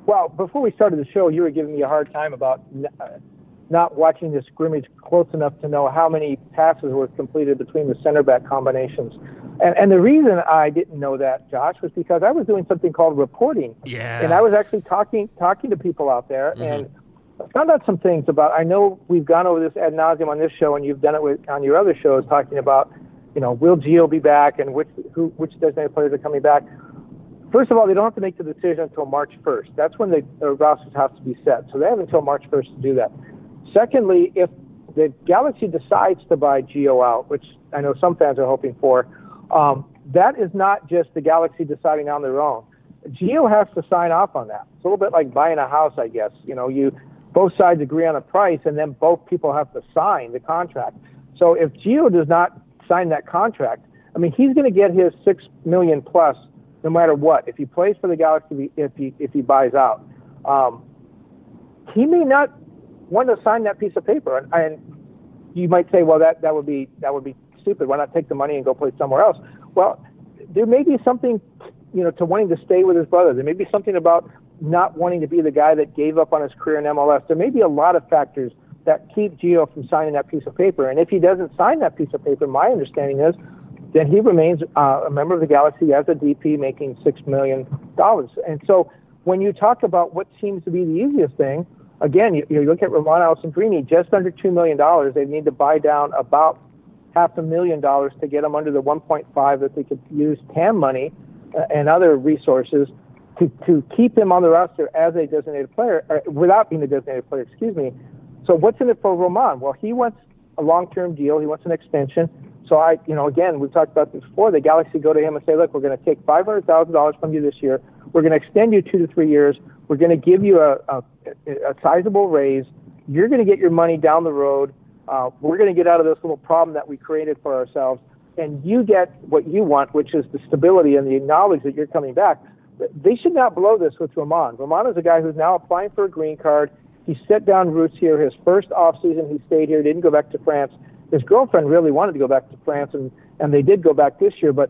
Well, before we started the show, you were giving me a hard time about uh, not watching the scrimmage close enough to know how many passes were completed between the center back combinations. And, and the reason I didn't know that, Josh, was because I was doing something called reporting. Yeah. And I was actually talking talking to people out there mm-hmm. and I found out some things about. I know we've gone over this ad nauseum on this show, and you've done it with, on your other shows, talking about, you know, will Gio be back and which who which designated players are coming back. First of all, they don't have to make the decision until March 1st. That's when the, the rosters have to be set. So they have until March 1st to do that. Secondly, if the Galaxy decides to buy Gio out, which I know some fans are hoping for, um, that is not just the Galaxy deciding on their own. Gio has to sign off on that. It's a little bit like buying a house, I guess. You know, you both sides agree on a price, and then both people have to sign the contract. So if Gio does not sign that contract, I mean, he's going to get his six million plus no matter what. If he plays for the Galaxy, if he if he buys out, um, he may not want to sign that piece of paper. And, and you might say, well, that, that would be that would be stupid. Why not take the money and go play somewhere else? Well, there may be something, you know, to wanting to stay with his brother. There may be something about not wanting to be the guy that gave up on his career in MLS. There may be a lot of factors that keep Gio from signing that piece of paper. And if he doesn't sign that piece of paper, my understanding is then he remains uh, a member of the Galaxy as a DP making six million dollars. And so when you talk about what seems to be the easiest thing, again, you, you look at Romain Alessandrini, just under $2 million. They need to buy down about half a million dollars to get them under the 1.5 that they could use TAM money uh, and other resources to, to keep him on the roster as a designated player, or without being a designated player, excuse me. So what's in it for Romain? Well, he wants a long-term deal. He wants an extension. So I, you know, again, we've talked about this before. The Galaxy go to him and say, look, we're going to take $500,000 from you this year. We're going to extend you two to three years. We're going to give you a, a, a sizable raise. You're going to get your money down the road. Uh, we're going to get out of this little problem that we created for ourselves. And you get what you want, which is the stability and the knowledge that you're coming back. They should not blow this with Ramon. Ramon is a guy who's now applying for a green card. He set down roots here. His first off season, he stayed here, didn't go back to France. His girlfriend really wanted to go back to France, and, and they did go back this year. But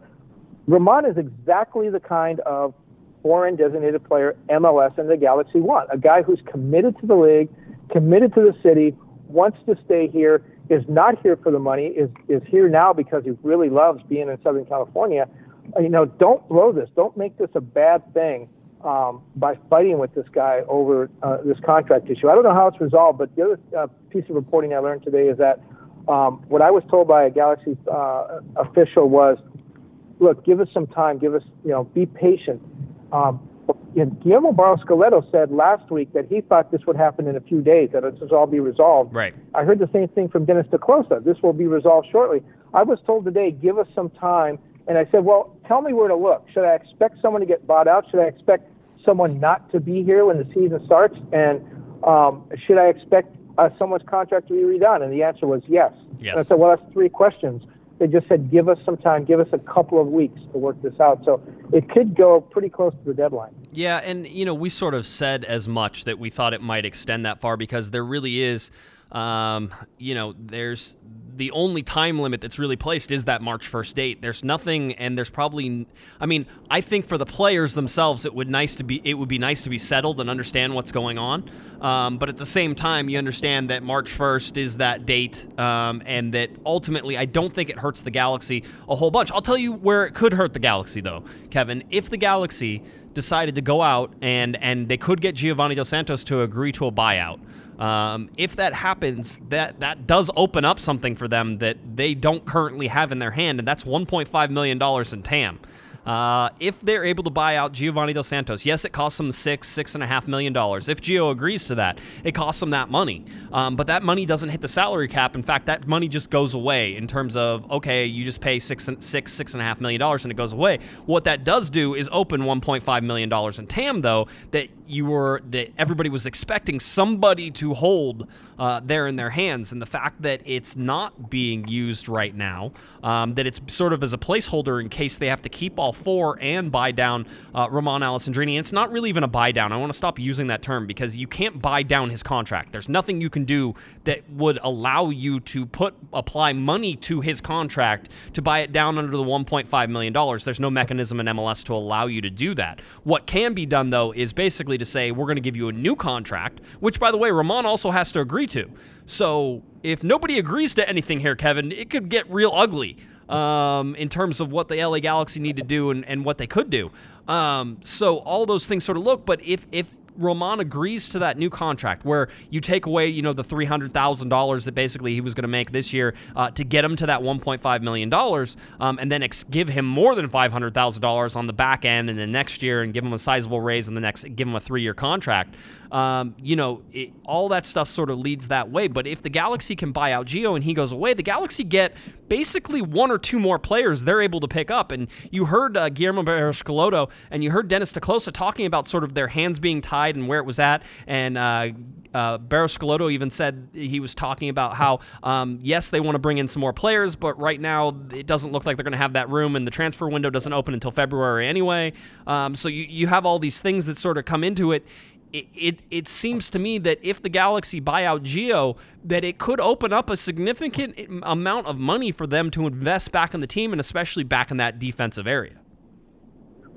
Ramon is exactly the kind of foreign designated player MLS and the Galaxy want. A guy who's committed to the league, committed to the city, wants to stay here, is not here for the money, is, is here now because he really loves being in Southern California. Uh, you know, don't blow this. Don't make this a bad thing um, by fighting with this guy over uh, this contract issue. I don't know how it's resolved, but the other uh, piece of reporting I learned today is that um, what I was told by a Galaxy uh, official was, look, give us some time, give us, you know, be patient. Um, Guillermo Barros said last week that he thought this would happen in a few days, that this would all be resolved. Right. I heard the same thing from Dennis te Kloese. This will be resolved shortly. I was told today, give us some time. And I said, well, tell me where to look. Should I expect someone to get bought out? Should I expect someone not to be here when the season starts? And um, should I expect uh, someone's contract to be redone? And the answer was yes. Yes. And I said, well, that's three questions. They just said, give us some time, give us a couple of weeks to work this out. So it could go pretty close to the deadline. Yeah, and you know, we sort of said as much that we thought it might extend that far because there really is, um, you know, there's the only time limit that's really placed is that March 1st date. There's nothing, and there's probably, I mean, I think for the players themselves, it would nice to be, it would be nice to be settled and understand what's going on. Um, but at the same time, you understand that March 1st is that date, um, and that ultimately, I don't think it hurts the Galaxy a whole bunch. I'll tell you where it could hurt the Galaxy, though, Kevin. If the Galaxy decided to go out and and they could get Giovanni Dos Santos to agree to a buyout. Um, if that happens, that that does open up something for them that they don't currently have in their hand, and that's 1.5 million dollars in TAM. Uh, if they're able to buy out Giovanni Dos Santos, yes, it costs them six, six and a half million dollars. If Gio agrees to that, it costs them that money. Um, but that money doesn't hit the salary cap. In fact, that money just goes away in terms of okay, you just pay six, six, six and a half million dollars and it goes away. What that does do is open 1.5 million dollars in TAM, though, that you were that everybody was expecting somebody to hold uh, there in their hands, and the fact that it's not being used right now, um, that it's sort of as a placeholder in case they have to keep all four and buy down uh, Romain Alessandrini. And it's not really even a buy down. I want to stop using that term because you can't buy down his contract. There's nothing you can do that would allow you to put apply money to his contract to buy it down under the 1.5 million dollars. There's no mechanism in MLS to allow you to do that. What can be done though is basically to say we're going to give you a new contract, which by the way Ramon also has to agree to. So if nobody agrees to anything here, Kevin, it could get real ugly um, in terms of what the LA Galaxy need to do and, and what they could do. Um, so all those things sort of look, but if if Roman agrees to that new contract where you take away, you know, the three hundred thousand dollars that basically he was going to make this year uh, to get him to that one point five million dollars, um, and then ex- give him more than five hundred thousand dollars on the back end, and then next year, and give him a sizable raise in the next, give him a three year contract. Um, you know, it, all that stuff sort of leads that way. But if the Galaxy can buy out Gio and he goes away, the Galaxy get basically one or two more players they're able to pick up. And you heard uh, Guillermo Barros and you heard Dennis te Kloese talking about sort of their hands being tied and where it was at. And uh, uh, Barros even said he was talking about how, um, yes, they want to bring in some more players, but right now it doesn't look like they're going to have that room, and the transfer window doesn't open until February anyway. Um, so you, you have all these things that sort of come into it it, it, seems to me that if the Galaxy buy out Gio, that it could open up a significant amount of money for them to invest back in the team and especially back in that defensive area.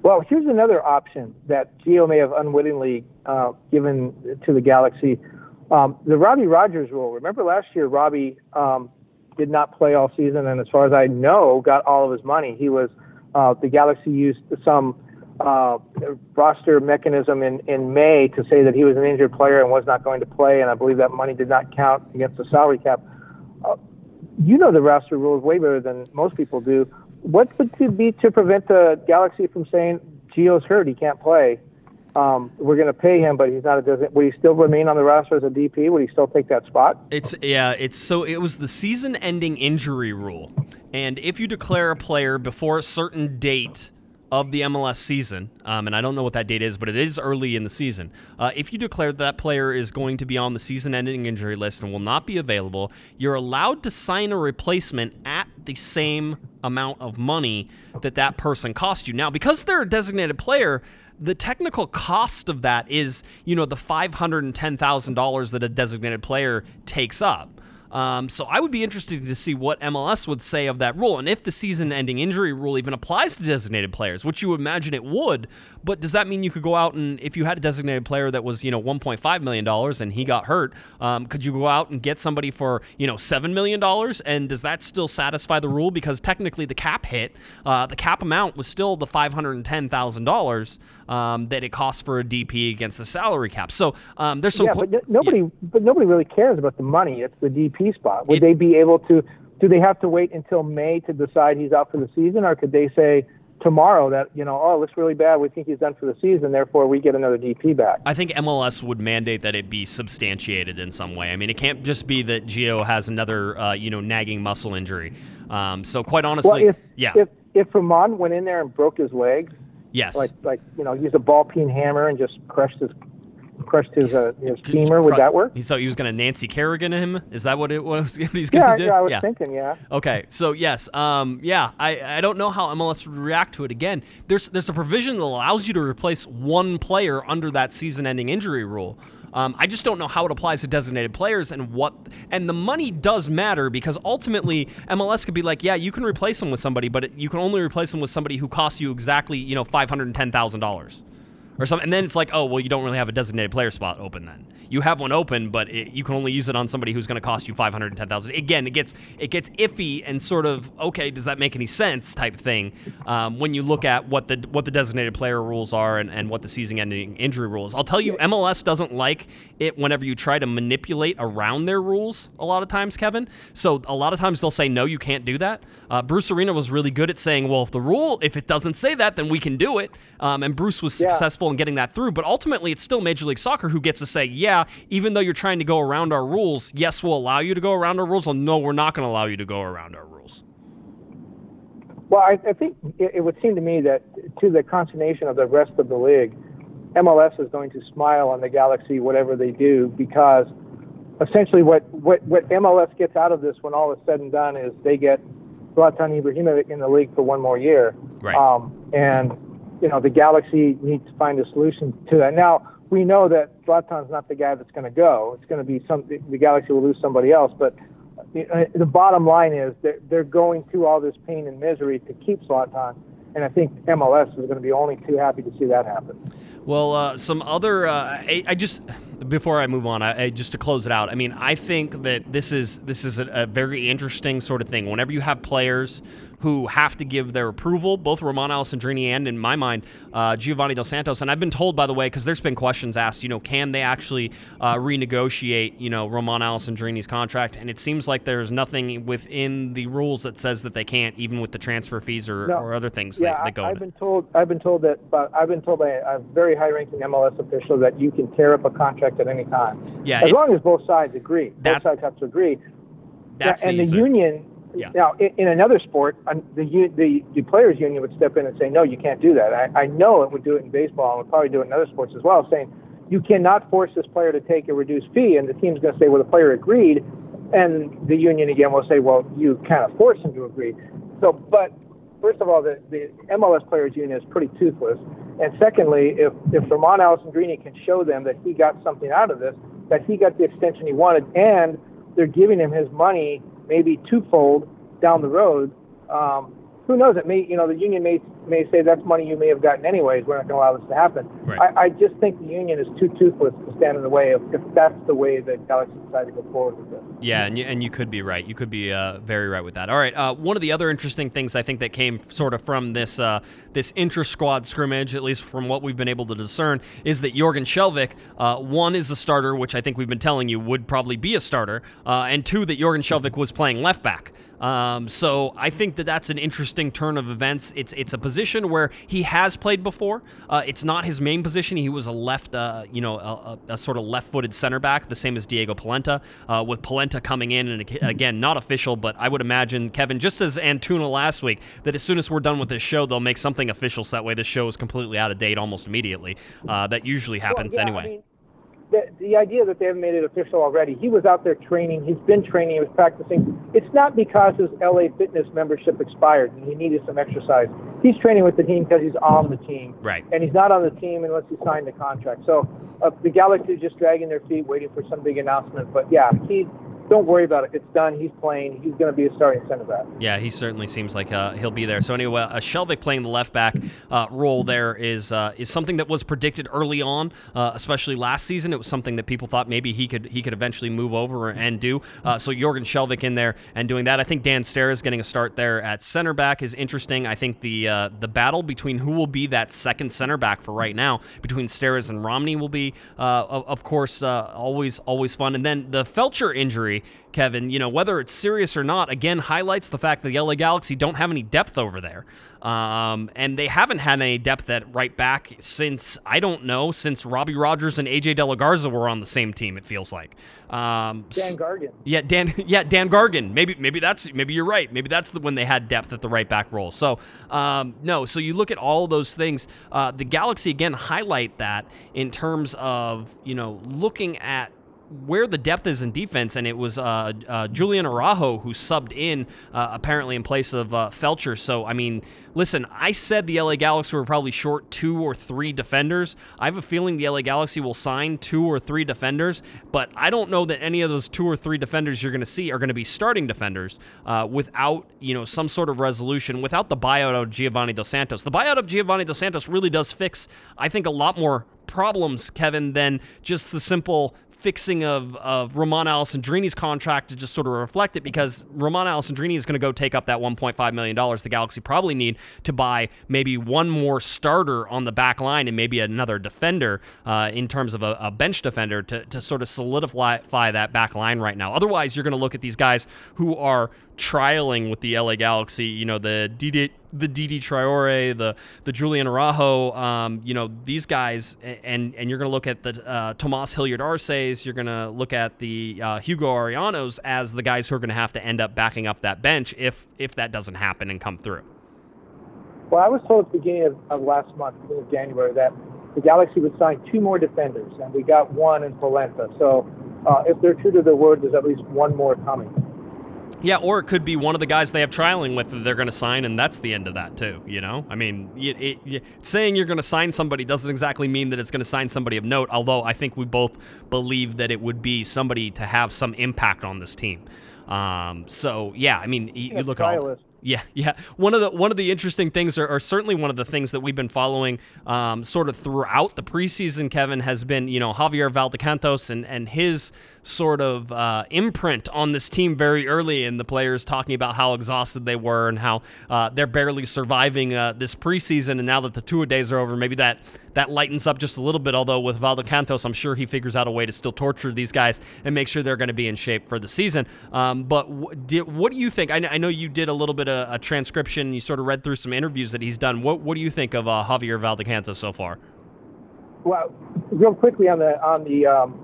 Well, here's another option that Gio may have unwittingly uh, given to the Galaxy. Um, the Robbie Rogers rule. Remember last year, Robbie um, did not play all season, and as far as I know, got all of his money. He was uh, the Galaxy used some uh, roster mechanism in, in May to say that he was an injured player and was not going to play, and I believe that money did not count against the salary cap. Uh, you know the roster rules way better than most people do. What would it be to prevent the Galaxy from saying Gio's hurt, he can't play? Um, we're going to pay him, but he's not a designated. Would he still remain on the roster as a DP? Would he still take that spot? It's yeah. It's so it was the season-ending injury rule, and if you declare a player before a certain date of the MLS season, um, and I don't know what that date is, but it is early in the season. Uh, if you declare that, that player is going to be on the season ending injury list and will not be available, you're allowed to sign a replacement at the same amount of money that that person cost you. Now, because they're a designated player, the technical cost of that is, you know, the $510,000 that a designated player takes up. Um, so I would be interested to see what MLS would say of that rule, and if the season-ending injury rule even applies to designated players, which you imagine it would. But does that mean you could go out and if you had a designated player that was you know 1.5 million dollars and he got hurt, um, could you go out and get somebody for you know seven million dollars? And does that still satisfy the rule? Because technically the cap hit, uh, the cap amount was still the five hundred and ten thousand um, dollars that it costs for a DP against the salary cap. So um, there's some. Yeah, qu- but nobody, yeah. but nobody really cares about the money. It's the DP spot. Would It- they be able to? Do they have to wait until May to decide he's out for the season, or could they say tomorrow that you know, oh, it looks really bad. We think he's done for the season. Therefore, we get another DP back. I think MLS would mandate that it be substantiated in some way. I mean, it can't just be that Gio has another, uh, you know, nagging muscle injury. Um, so, quite honestly, well, if yeah, if if Ramon went in there and broke his leg, yes, like like you know, used a ball peen hammer and just crushed his crushed his uh, his femur, would that work? He thought he was going to Nancy Kerrigan him. Is that what it was? (laughs) What he's Yeah, going to do? yeah, I was thinking, yeah. Okay, so yes, um, yeah, I, I don't know how MLS would react to it. Again, there's there's a provision that allows you to replace one player under that season-ending injury rule. Um, I just don't know how it applies to designated players and what. And the money does matter because ultimately MLS could be like, yeah, you can replace them with somebody, but it, you can only replace them with somebody who costs you exactly you know five hundred and ten thousand dollars or something. And then it's like, oh, well, you don't really have a designated player spot open then. You have one open, but it, you can only use it on somebody who's going to cost you five hundred and ten thousand. Again, it gets it gets iffy and sort of okay, does that make any sense type thing um, when you look at what the what the designated player rules are and, and what the season-ending injury rules. I'll tell you, MLS doesn't like it whenever you try to manipulate around their rules. A lot of times, Kevin. So a lot of times they'll say no, you can't do that. Uh, Bruce Arena was really good at saying, well, if the rule, if it doesn't say that, then we can do it. Um, and Bruce was Yeah. successful in getting that through. But ultimately, it's still Major League Soccer who gets to say, yeah, even though you're trying to go around our rules, yes, we'll allow you to go around our rules. Well, no, we're not going to allow you to go around our rules. Well, I, I think it, it would seem to me that to the consternation of the rest of the league, MLS is going to smile on the Galaxy whatever they do because essentially what, what, what MLS gets out of this when all is said and done is they get Zlatan Ibrahimovic in the league for one more year. Right. Um, and, you know, the Galaxy needs to find a solution to that. Now, we know that Zlatan's not the guy that's going to go. It's going to be some, the Galaxy will lose somebody else, but uh, the bottom line is they're, they're going through all this pain and misery to keep Zlatan, and I think MLS is going to be only too happy to see that happen. Well, uh, some other. Uh, I, I just before I move on, I, I, just to close it out. I mean, I think that this is this is a, a very interesting sort of thing. Whenever you have players who have to give their approval, both Roman Alessandrini and, in my mind, uh, Giovanni Dos Santos. And I've been told, by the way, because there's been questions asked, you know, can they actually uh, renegotiate, you know, Roman Alessandrini's contract? And it seems like there's nothing within the rules that says that they can't, even with the transfer fees or, No. or other things Yeah, that, that go I've been told. I've been told that. But I've been told by a very high-ranking MLS official that you can tear up a contract at any time, Yeah, as it- long as both sides agree. That- both sides have to agree. That's and the, the union. Yeah. Now, in, in another sport, the, the the players' union would step in and say, "No, you can't do that." I, I know it would do it in baseball and would probably do it in other sports as well, saying you cannot force this player to take a reduced fee. And the team's going to say, "Well, the player agreed," and the union again will say, "Well, you kind of forced him to agree." So, but first of all, the, the MLS players' union is pretty toothless. And secondly, if if Romain Alessandrini can show them that he got something out of this, that he got the extension he wanted, and they're giving him his money maybe twofold down the road. Um, who knows? It may, you know, the union may may say that's money you may have gotten anyways. We're not going to allow this to happen. Right. I, I just think the union is too toothless to stand in the way if, if that's the way that Galaxy decided to go forward with this. Yeah, and you, and you could be right. You could be uh, very right with that. All right. Uh, one of the other interesting things I think that came sort of from this uh, this inter squad scrimmage, at least from what we've been able to discern, is that Jorgen Skjelvik, uh, one is a starter, which I think we've been telling you would probably be a starter, uh, and two that Jorgen Skjelvik was playing left back. Um, so I think that that's an interesting turn of events. It's it's a position where he has played before. Uh, it's not his main position. He was a left, uh, you know, a, a, a sort of left-footed center back, the same as Diego Polenta. Uh, with Polenta coming in, and again, not official, but I would imagine Kevin, just as Antuna last week, that as soon as we're done with this show, they'll make something official. So that way, this show is completely out of date almost immediately. Uh, that usually happens Well, yeah, anyway. I mean, the, the idea that they haven't made it official already, he was out there training. He's been training. He was practicing. It's not because his LA Fitness membership expired and he needed some exercise. He's training with the team because he's on the team. Right. And he's not on the team unless he signed the contract. So uh, the Galaxy is just dragging their feet, waiting for some big announcement. But yeah, he don't worry about it. It's done. He's playing. He's going to be a starting center back. Yeah, he certainly seems like uh, he'll be there. So anyway, uh, Skjelvik playing the left back uh, role there is uh, is something that was predicted early on, uh, especially last season. It was something that people thought maybe he could he could eventually move over and do. Uh, so Jorgen Skjelvik in there and doing that. I think Dan Steres getting a start there at center back is interesting. I think the uh, the battle between who will be that second center back for right now between Steres and Romney will be, of, of, course, always always fun. And then the Feltscher injury Kevin, you know, whether it's serious or not, again, highlights the fact that the LA Galaxy don't have any depth over there. Um, and they haven't had any depth at right back since, I don't know, since Robbie Rogers and AJ Delagarza were on the same team, it feels like. Um, Dan Gargan. Yeah, Dan. (laughs) Yeah, Dan Gargan. Maybe, maybe that's maybe you're right. Maybe that's the when they had depth at the right back role. So, um, no. So you look at all those things. Uh, the Galaxy again highlight that in terms of you know looking at where the depth is in defense, and it was uh, uh, Julian Araujo who subbed in uh, apparently in place of uh, Feltscher. So, I mean, listen, I said the LA Galaxy were probably short two or three defenders. I have a feeling the LA Galaxy will sign two or three defenders, but I don't know that any of those two or three defenders you're going to see are going to be starting defenders uh, without you know some sort of resolution, without the buyout of Giovanni Dos Santos. The buyout of Giovanni Dos Santos really does fix, I think, a lot more problems, Kevin, than just the simple fixing of, of Romain Alessandrini's contract to just sort of reflect it because Romain Alessandrini is going to go take up that $1.5 million the Galaxy probably need to buy maybe one more starter on the back line and maybe another defender uh, in terms of a, a, bench defender to, to sort of solidify that back line right now. Otherwise, you're going to look at these guys who are trialing with the LA Galaxy. You know, the DD, the Didi Triore, the the Julian Araujo. Um, you know, these guys, and and you're going to look at the uh, Tomas Hilliard Arces. You're going to look at the uh, Hugo Arellanos as the guys who are going to have to end up backing up that bench if if that doesn't happen and come through. Well, I was told at the beginning of, of last month, beginning of January, that the Galaxy would sign two more defenders, and we got one in Polenta. So, uh, if they're true to their word, there's at least one more coming. Yeah, or it could be one of the guys they have trialing with that they're going to sign, and that's the end of that too. You know, I mean, it, it, saying you're going to sign somebody doesn't exactly mean that it's going to sign somebody of note. Although I think we both believe that it would be somebody to have some impact on this team. Um, so yeah, I mean, you, you look at all. Yeah, yeah. One of the one of the interesting things, or, certainly one of the things that we've been following, um, sort of throughout the preseason, Kevin, has been you know Javier Valdecantos and and his sort of uh, imprint on this team very early, and the players talking about how exhausted they were and how uh, they're barely surviving uh, this preseason. And now that the two days are over, maybe that that lightens up just a little bit. Although with Valdecantos, I'm sure he figures out a way to still torture these guys and make sure they're going to be in shape for the season. Um, but w- did, what do you think? I, I, know you did a little bit of a transcription. You sort of read through some interviews that he's done. What what do you think of uh, Javier Valdecantos so far? Well, real quickly on the on the um,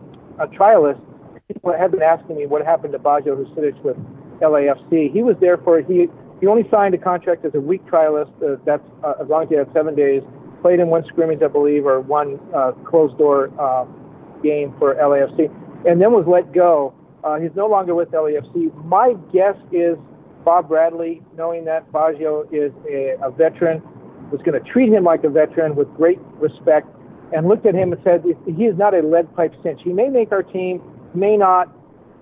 trial list, people have been asking me what happened to Baggio Husidic with LAFC. He was there for he he only signed a contract as a week trialist. Uh, that's uh, as long as he had seven days. Played in one scrimmage, I believe, or one uh, closed door uh, game for LAFC, and then was let go. Uh, he's no longer with LAFC. My guess is Bob Bradley, knowing that Baggio is a, a veteran, was going to treat him like a veteran with great respect, and looked at him and said, "He is not a lead pipe cinch. He may make our team." May not,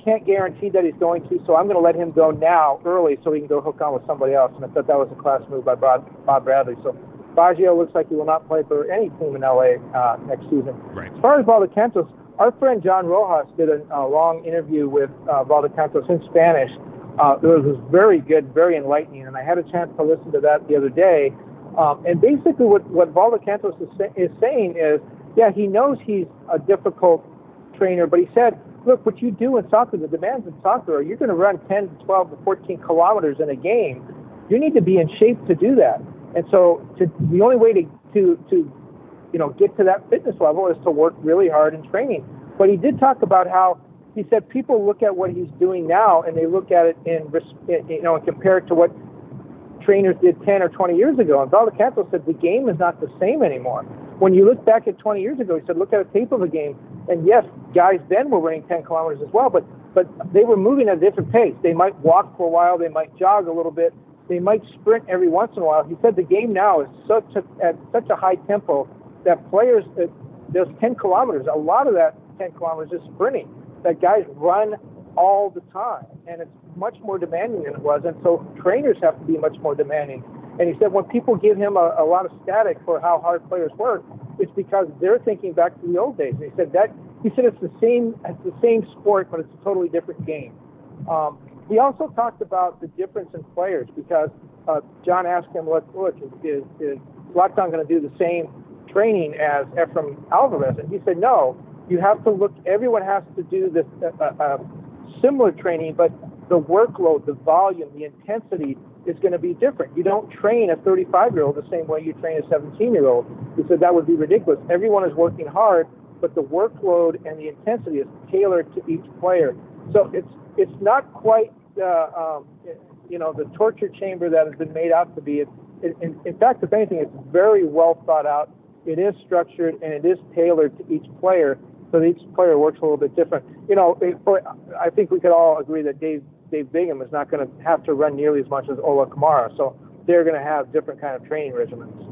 can't guarantee that he's going to, so I'm going to let him go now early so he can go hook on with somebody else. And I thought that was a class move by Bob, Bob Bradley. So Baggio looks like he will not play for any team in LA uh, next season. Right. As far as Valdecantos, our friend John Rojas did a, a long interview with uh, Valdecantos in Spanish. Uh, it was very good, very enlightening, and I had a chance to listen to that the other day. Um, and basically, what what Valdecantos is, is saying is, yeah, he knows he's a difficult trainer, but he said look, what you do in soccer, the demands in soccer are you're going to run 10 to 12 to 14 kilometers in a game. You need to be in shape to do that. And so to, the only way to, to, to, you know, get to that fitness level is to work really hard in training. But he did talk about how he said people look at what he's doing now and they look at it in, you know, and compare it to what trainers did 10 or 20 years ago. And Valdecanto said the game is not the same anymore. When you look back at 20 years ago, he said, look at a tape of a game And yes, guys then were running 10 kilometers as well, but but they were moving at a different pace. They might walk for a while, they might jog a little bit, they might sprint every once in a while. He said the game now is such a, at such a high tempo that players, uh, those 10 kilometers, a lot of that 10 kilometers is sprinting. That guys run all the time, and it's much more demanding than it was. And so trainers have to be much more demanding. And he said when people give him a, a lot of static for how hard players work, it's because they're thinking back to the old days. And he said that he said it's the same it's the same sport, but it's a totally different game. Um, he also talked about the difference in players because uh, John asked him, "Look, look, is, is Zlatan going to do the same training as Efrain Alvarez?" And he said, "No. You have to look. Everyone has to do this uh, uh, uh similar training, but the workload, the volume, the intensity is going to be different. You don't train a 35 year old the same way you train a 17 year old. He said that would be ridiculous. Everyone is working hard, but the workload and the intensity is tailored to each player. So it's it's not quite uh, um, you know the torture chamber that has been made out to be. It's, in, in fact, if anything, it's very well thought out. It is structured and it is tailored to each player, so each player works a little bit different. You know, I think we could all agree that Dave Dave Bingham is not going to have to run nearly as much as Ola Kamara, so they're going to have different kind of training regimens.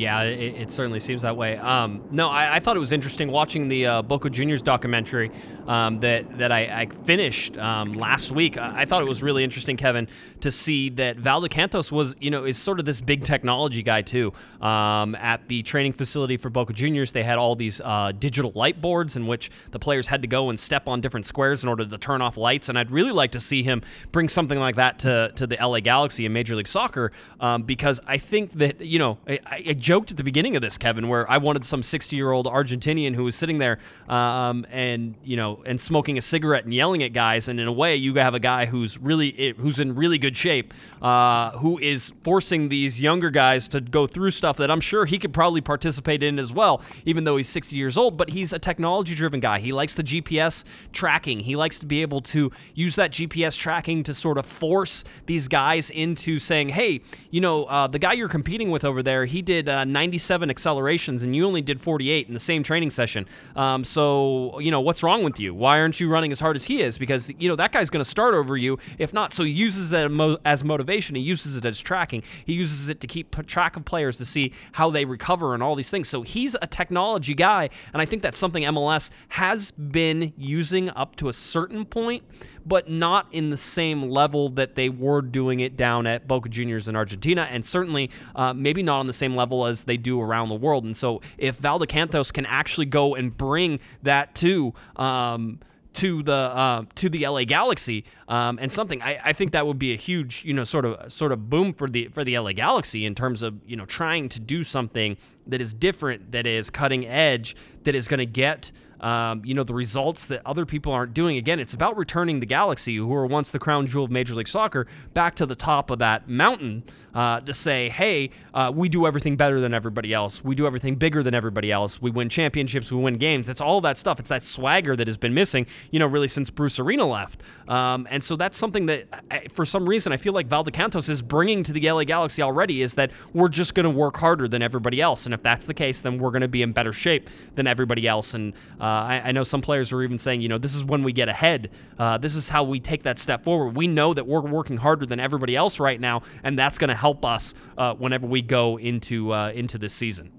Yeah, it, it, certainly seems that way. Um, no, I, I, thought it was interesting watching the uh, Boca Juniors documentary um, that that I, I finished um, last week. I, I, thought it was really interesting, Kevin, to see that Val Cantos was, you know, is sort of this big technology guy too. Um, at the training facility for Boca Juniors, they had all these uh, digital light boards in which the players had to go and step on different squares in order to turn off lights. And I'd really like to see him bring something like that to to the LA Galaxy in Major League Soccer um, because I think that you know I, I joked at the beginning of this, Kevin, where I wanted some 60 year old Argentinian who was sitting there um, and, you know, and smoking a cigarette and yelling at guys. And in a way, you have a guy who's really, who's in really good shape, uh, who is forcing these younger guys to go through stuff that I'm sure he could probably participate in as well, even though he's 60 years old. But he's a technology driven guy. He likes the GPS tracking. He likes to be able to use that GPS tracking to sort of force these guys into saying, hey, you know, uh, the guy you're competing with over there, he did uh, 97 accelerations and you only did 48 in the same training session. Um, so, you know, what's wrong with you? Why aren't you running as hard as he is? Because, you know, that guy's going to start over you. If not, so he uses it as motivation. He uses it as tracking. He uses it to keep track of players to see how they recover and all these things. So he's a technology guy. And I think that's something MLS has been using up to a certain point, but not in the same level that they were doing it down at Boca Juniors in Argentina. And certainly uh, maybe not on the same level as they do around the world. And so if Valdecantos can actually go and bring that to um, to the uh, to the LA Galaxy um, and something I, I think that would be a huge you know sort of sort of boom for the for the LA Galaxy in terms of you know trying to do something that is different that is cutting edge that is going to get um, you know, the results that other people aren't doing. Again, it's about returning the Galaxy, who were once the crown jewel of Major League Soccer, back to the top of that mountain uh, to say, hey, uh, we do everything better than everybody else. We do everything bigger than everybody else. We win championships. We win games. It's all that stuff. It's that swagger that has been missing, you know, really since Bruce Arena left. Um, and so that's something that, I, for some reason, I feel like Valdecantos is bringing to the LA Galaxy already is that we're just going to work harder than everybody else. And if that's the case, then we're going to be in better shape than everybody else. And uh, I, I, know some players are even saying, you know, this is when we get ahead. Uh, this is how we take that step forward. We know that we're working harder than everybody else right now, and that's going to help us uh, whenever we go into uh, into this season.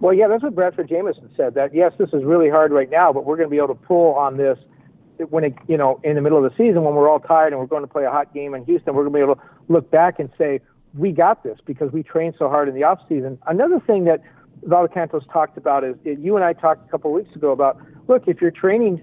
Well, yeah, that's what Bradford Jamieson said. That yes, this is really hard right now, but we're going to be able to pull on this when it, you know, in the middle of the season when we're all tired and we're going to play a hot game in Houston. We're going to be able to look back and say we got this because we trained so hard in the off season. Another thing that Valdecantos talked about is you and I talked a couple of weeks ago about look, if you're training,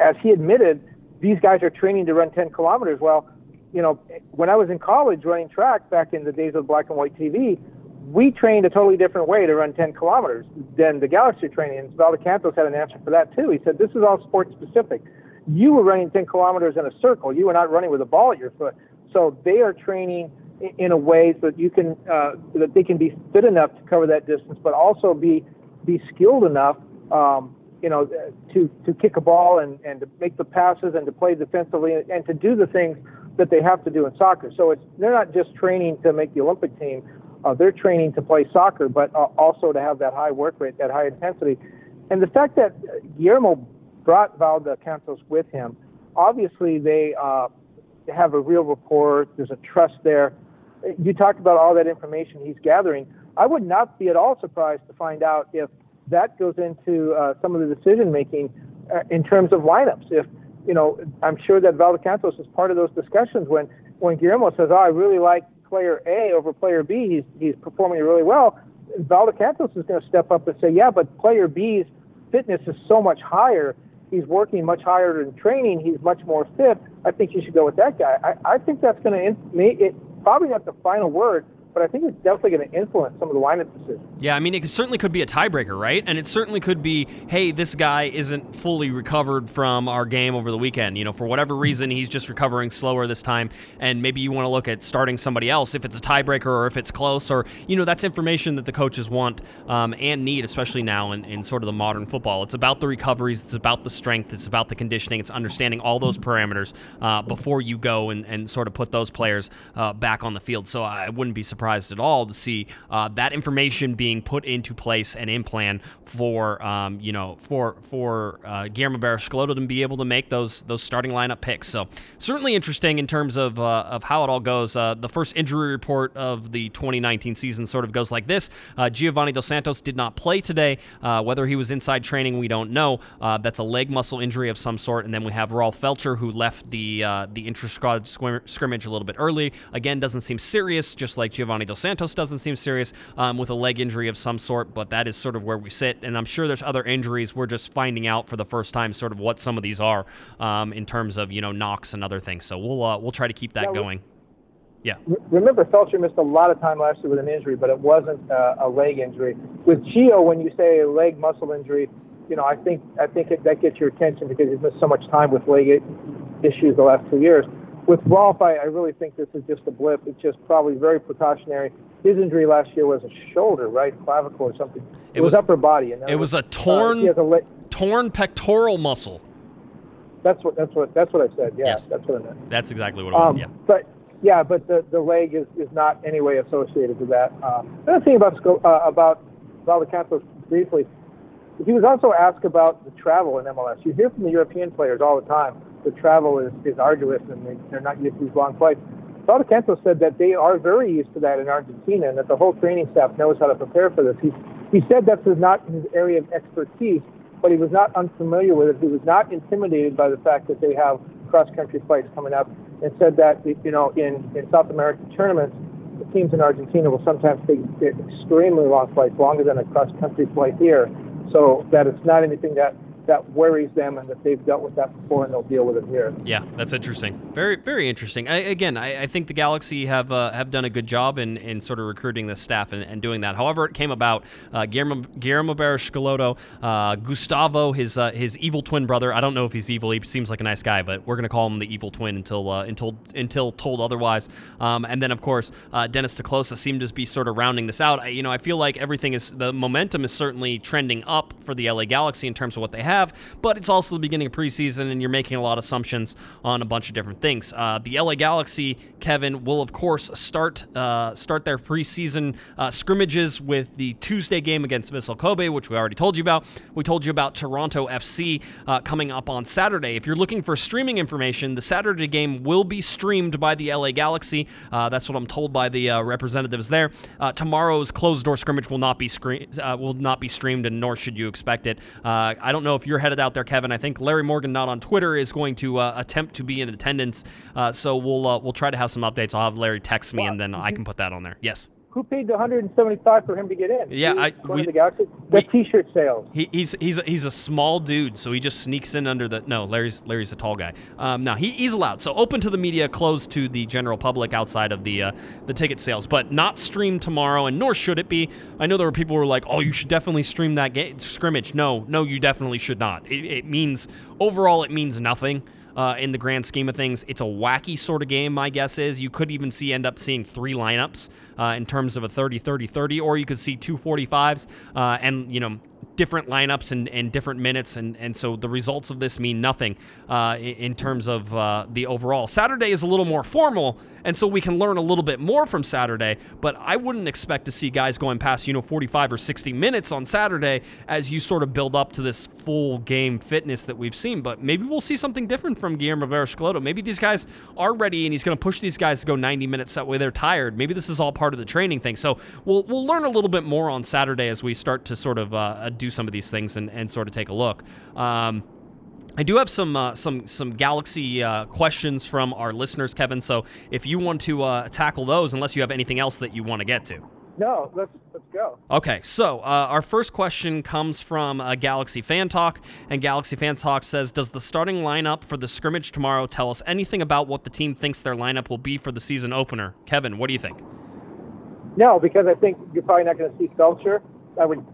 as he admitted, these guys are training to run 10 kilometers. Well, you know, when I was in college running track back in the days of black and white TV, we trained a totally different way to run 10 kilometers than the Galaxy training. And Valdecantos had an answer for that too. He said, this is all sport specific. You were running 10 kilometers in a circle. You were not running with a ball at your foot. So they are training in a way so that you can uh, that they can be fit enough to cover that distance, but also be be skilled enough, um, you know, to to kick a ball and and to make the passes and to play defensively and, and to do the things that they have to do in soccer. So it's they're not just training to make the Olympic team; uh, they're training to play soccer, but uh, also to have that high work rate, that high intensity. and the fact that Guillermo brought Valdecantos with him, obviously they uh, have a real rapport. There's a trust there. You talked about all that information he's gathering. I would not be at all surprised to find out if that goes into uh, some of the decision making uh, in terms of lineups. If you know, I'm sure that Valdecantos is part of those discussions when when Guillermo says, "Oh, I really like player A over player B. He's he's performing really well." Valdecantos is going to step up and say, "Yeah, but player B's fitness is so much higher. He's working much higher in training. He's much more fit. I think you should go with that guy." I, I think that's going to in, it probably not the final word, but I think it's definitely going to influence some of the lineup decisions. Yeah, I mean, it certainly could be a tiebreaker, right? And it certainly could be, hey, this guy isn't fully recovered from our game over the weekend. You know, for whatever reason, he's just recovering slower this time, and maybe you want to look at starting somebody else if it's a tiebreaker or if it's close, or you know, that's information that the coaches want um, and need, especially now in, in sort of the modern football. It's about the recoveries, it's about the strength, it's about the conditioning, it's understanding all those parameters uh, before you go and, and sort of put those players uh, back on the field. So I wouldn't be surprised surprised at all to see uh, that information being put into place and in plan for um, you know for for uh, Guillermo to be able to make those those starting lineup picks. So certainly interesting in terms of uh, of how it all goes. Uh, the first injury report of the 2019 season sort of goes like this: uh, Giovanni Dos Santos did not play today. Uh, whether he was inside training, we don't know. that's a leg muscle injury of some sort. And then we have Rolf Feltscher who left the the intra squad scrimmage a little bit early. Again, doesn't seem serious, just like Giovanni. Giovanni Dos Santos doesn't seem serious um, with a leg injury of some sort, but that is sort of where we sit. And I'm sure there's other injuries. We're just finding out for the first time sort of what some of these are um, in terms of you know knocks and other things. So we'll uh, we'll try to keep that yeah, going. Yeah. Remember, Feltscher missed a lot of time last year with an injury, but it wasn't uh, a leg injury. With Gio, when you say a leg muscle injury, you know, I think I think it, that gets your attention because he's missed so much time with leg issues the last two years with Rolf, I, I really think this is just a blip. It's just probably very precautionary. His injury last year was a shoulder, right, clavicle or something. It, it was, was, upper body, and it was, was a torn, uh, a le- torn pectoral muscle. That's what that's what that's what I said. Yeah, yes. that's what I meant. That's exactly what it was. Um, yeah. But yeah, but the, the leg is, is not any way associated with that. Um, another thing about uh, about Valdecantos briefly, he was also asked about the travel in MLS. You hear from the European players all the time the travel is, is arduous and they, they're not used to these long flights. Valdecantos said that they are very used to that in Argentina and that the whole training staff knows how to prepare for this. He, he said that's not his area of expertise, but he was not unfamiliar with it. He was not intimidated by the fact that they have cross-country flights coming up and said that, you know, in, in South American tournaments, the teams in Argentina will sometimes take extremely long flights, longer than a cross-country flight here. So that it's not anything that that worries them and that they've dealt with that before and they'll deal with it here. Yeah, that's interesting. Very, very interesting. I, again, I, I, think the Galaxy have uh, have done a good job in, in sort of recruiting this staff and, and doing that. However, it came about uh, Guillermo, Guillermo uh, Gustavo, his uh, his evil twin brother. I don't know if he's evil. He seems like a nice guy, but we're going to call him the evil twin until uh, until until told otherwise. Um, and then, of course, uh, Dennis te Kloese seemed to be sort of rounding this out. I, you know, I feel like everything is the momentum is certainly trending up for the LA Galaxy in terms of what they have have, but it's also the beginning of preseason and you're making a lot of assumptions on a bunch of different things. Uh, the LA Galaxy, Kevin, will of course start uh, start their preseason uh, scrimmages with the Tuesday game against Vissel Kobe, which we already told you about. We told you about Toronto FC uh, coming up on Saturday. If you're looking for streaming information, the Saturday game will be streamed by the LA Galaxy. Uh, that's what I'm told by the uh, representatives there. tomorrow's closed door scrimmage will not be screen will not be streamed, and nor should you expect it. I don't know if if you're headed out there, Kevin, I think Larry Morgan, not on Twitter, is going to uh, attempt to be in attendance. Uh, so we'll uh, we'll try to have some updates. I'll have Larry text me, and then I can put that on there. Yes who paid the 175 for him to get in? Yeah, I we, the Galaxy. The T-shirt sales. He, he's he's a, he's a small dude, so he just sneaks in under the. No, Larry's Larry's a tall guy. Um, no, he, he's allowed. So open to the media, closed to the general public outside of the uh, the ticket sales, but not streamed tomorrow, and nor should it be. I know there were people who were like, "Oh, you should definitely stream that game scrimmage." No, no, you definitely should not. It, it means overall, it means nothing uh, in the grand scheme of things. It's a wacky sort of game, my guess is. You could even see end up seeing three lineups uh, in terms of a 30 30 30, or you could see two 45s uh, and, you know, different lineups and, and different minutes, and, and so the results of this mean nothing uh, in, terms of uh, the overall. Saturday is a little more formal, and so we can learn a little bit more from Saturday. But I wouldn't expect to see guys going past you know 45 or 60 minutes on Saturday as you sort of build up to this full game fitness that we've seen. But maybe we'll see something different from Guillermo Rivera Maybe these guys are ready, and he's going to push these guys to go 90 minutes that way they're tired. Maybe this is all part of the training thing. So we'll we'll learn a little bit more on Saturday as we start to sort of uh, do some of these things and, and sort of take a look. Um, I do have some uh, some some Galaxy uh, questions from our listeners, Kevin. So if you want to uh, tackle those, unless you have anything else that you want to get to. No, let's let's go. Okay, so uh, our first question comes from uh, Galaxy Fan Talk, and Galaxy Fan Talk says, "Does the starting lineup for the scrimmage tomorrow tell us anything about what the team thinks their lineup will be for the season opener?" Kevin, what do you think? No, because I think you're probably not going to see Feltscher. I would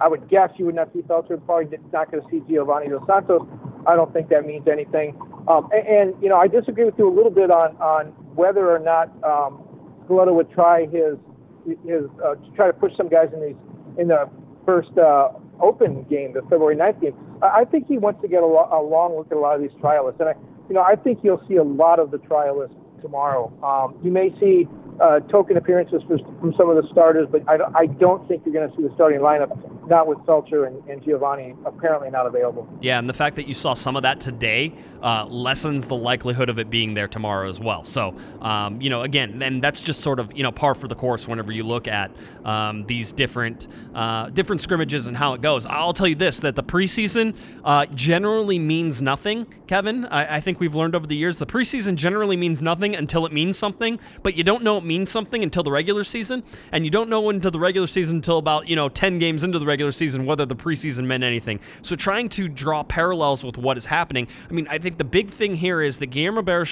I would guess you would not see Feltscher. Probably not going to see Giovanni Dos Santos. I don't think that means anything. Um, and, and, you know, I disagree with you a little bit on on whether or not um, would try his his uh, to try to push some guys in these in the first uh, open game, the February 9th game. I, I think he wants to get a, lo- a long look at a lot of these trialists, and I, you know, I think you'll see a lot of the trialists tomorrow. Um, you may see uh, token appearances for, from some of the starters, but I, I don't think you're going to see the starting lineup, not with Feltscher and, and, Giovanni apparently not available. Yeah, and the fact that you saw some of that today uh, lessens the likelihood of it being there tomorrow as well. So, um, you know, again, and that's just sort of you know par for the course whenever you look at um, these different uh, different scrimmages and how it goes. I'll tell you this: that the preseason uh, generally means nothing. Kevin, I, I think we've learned over the years the preseason generally means nothing until it means something, but you don't know it means something until the regular season, and you don't know until the regular season until about you know 10 games into the regular season whether the preseason meant anything. So trying to draw parallels with what is happening. I mean, I think the big thing here is that Guillermo Barros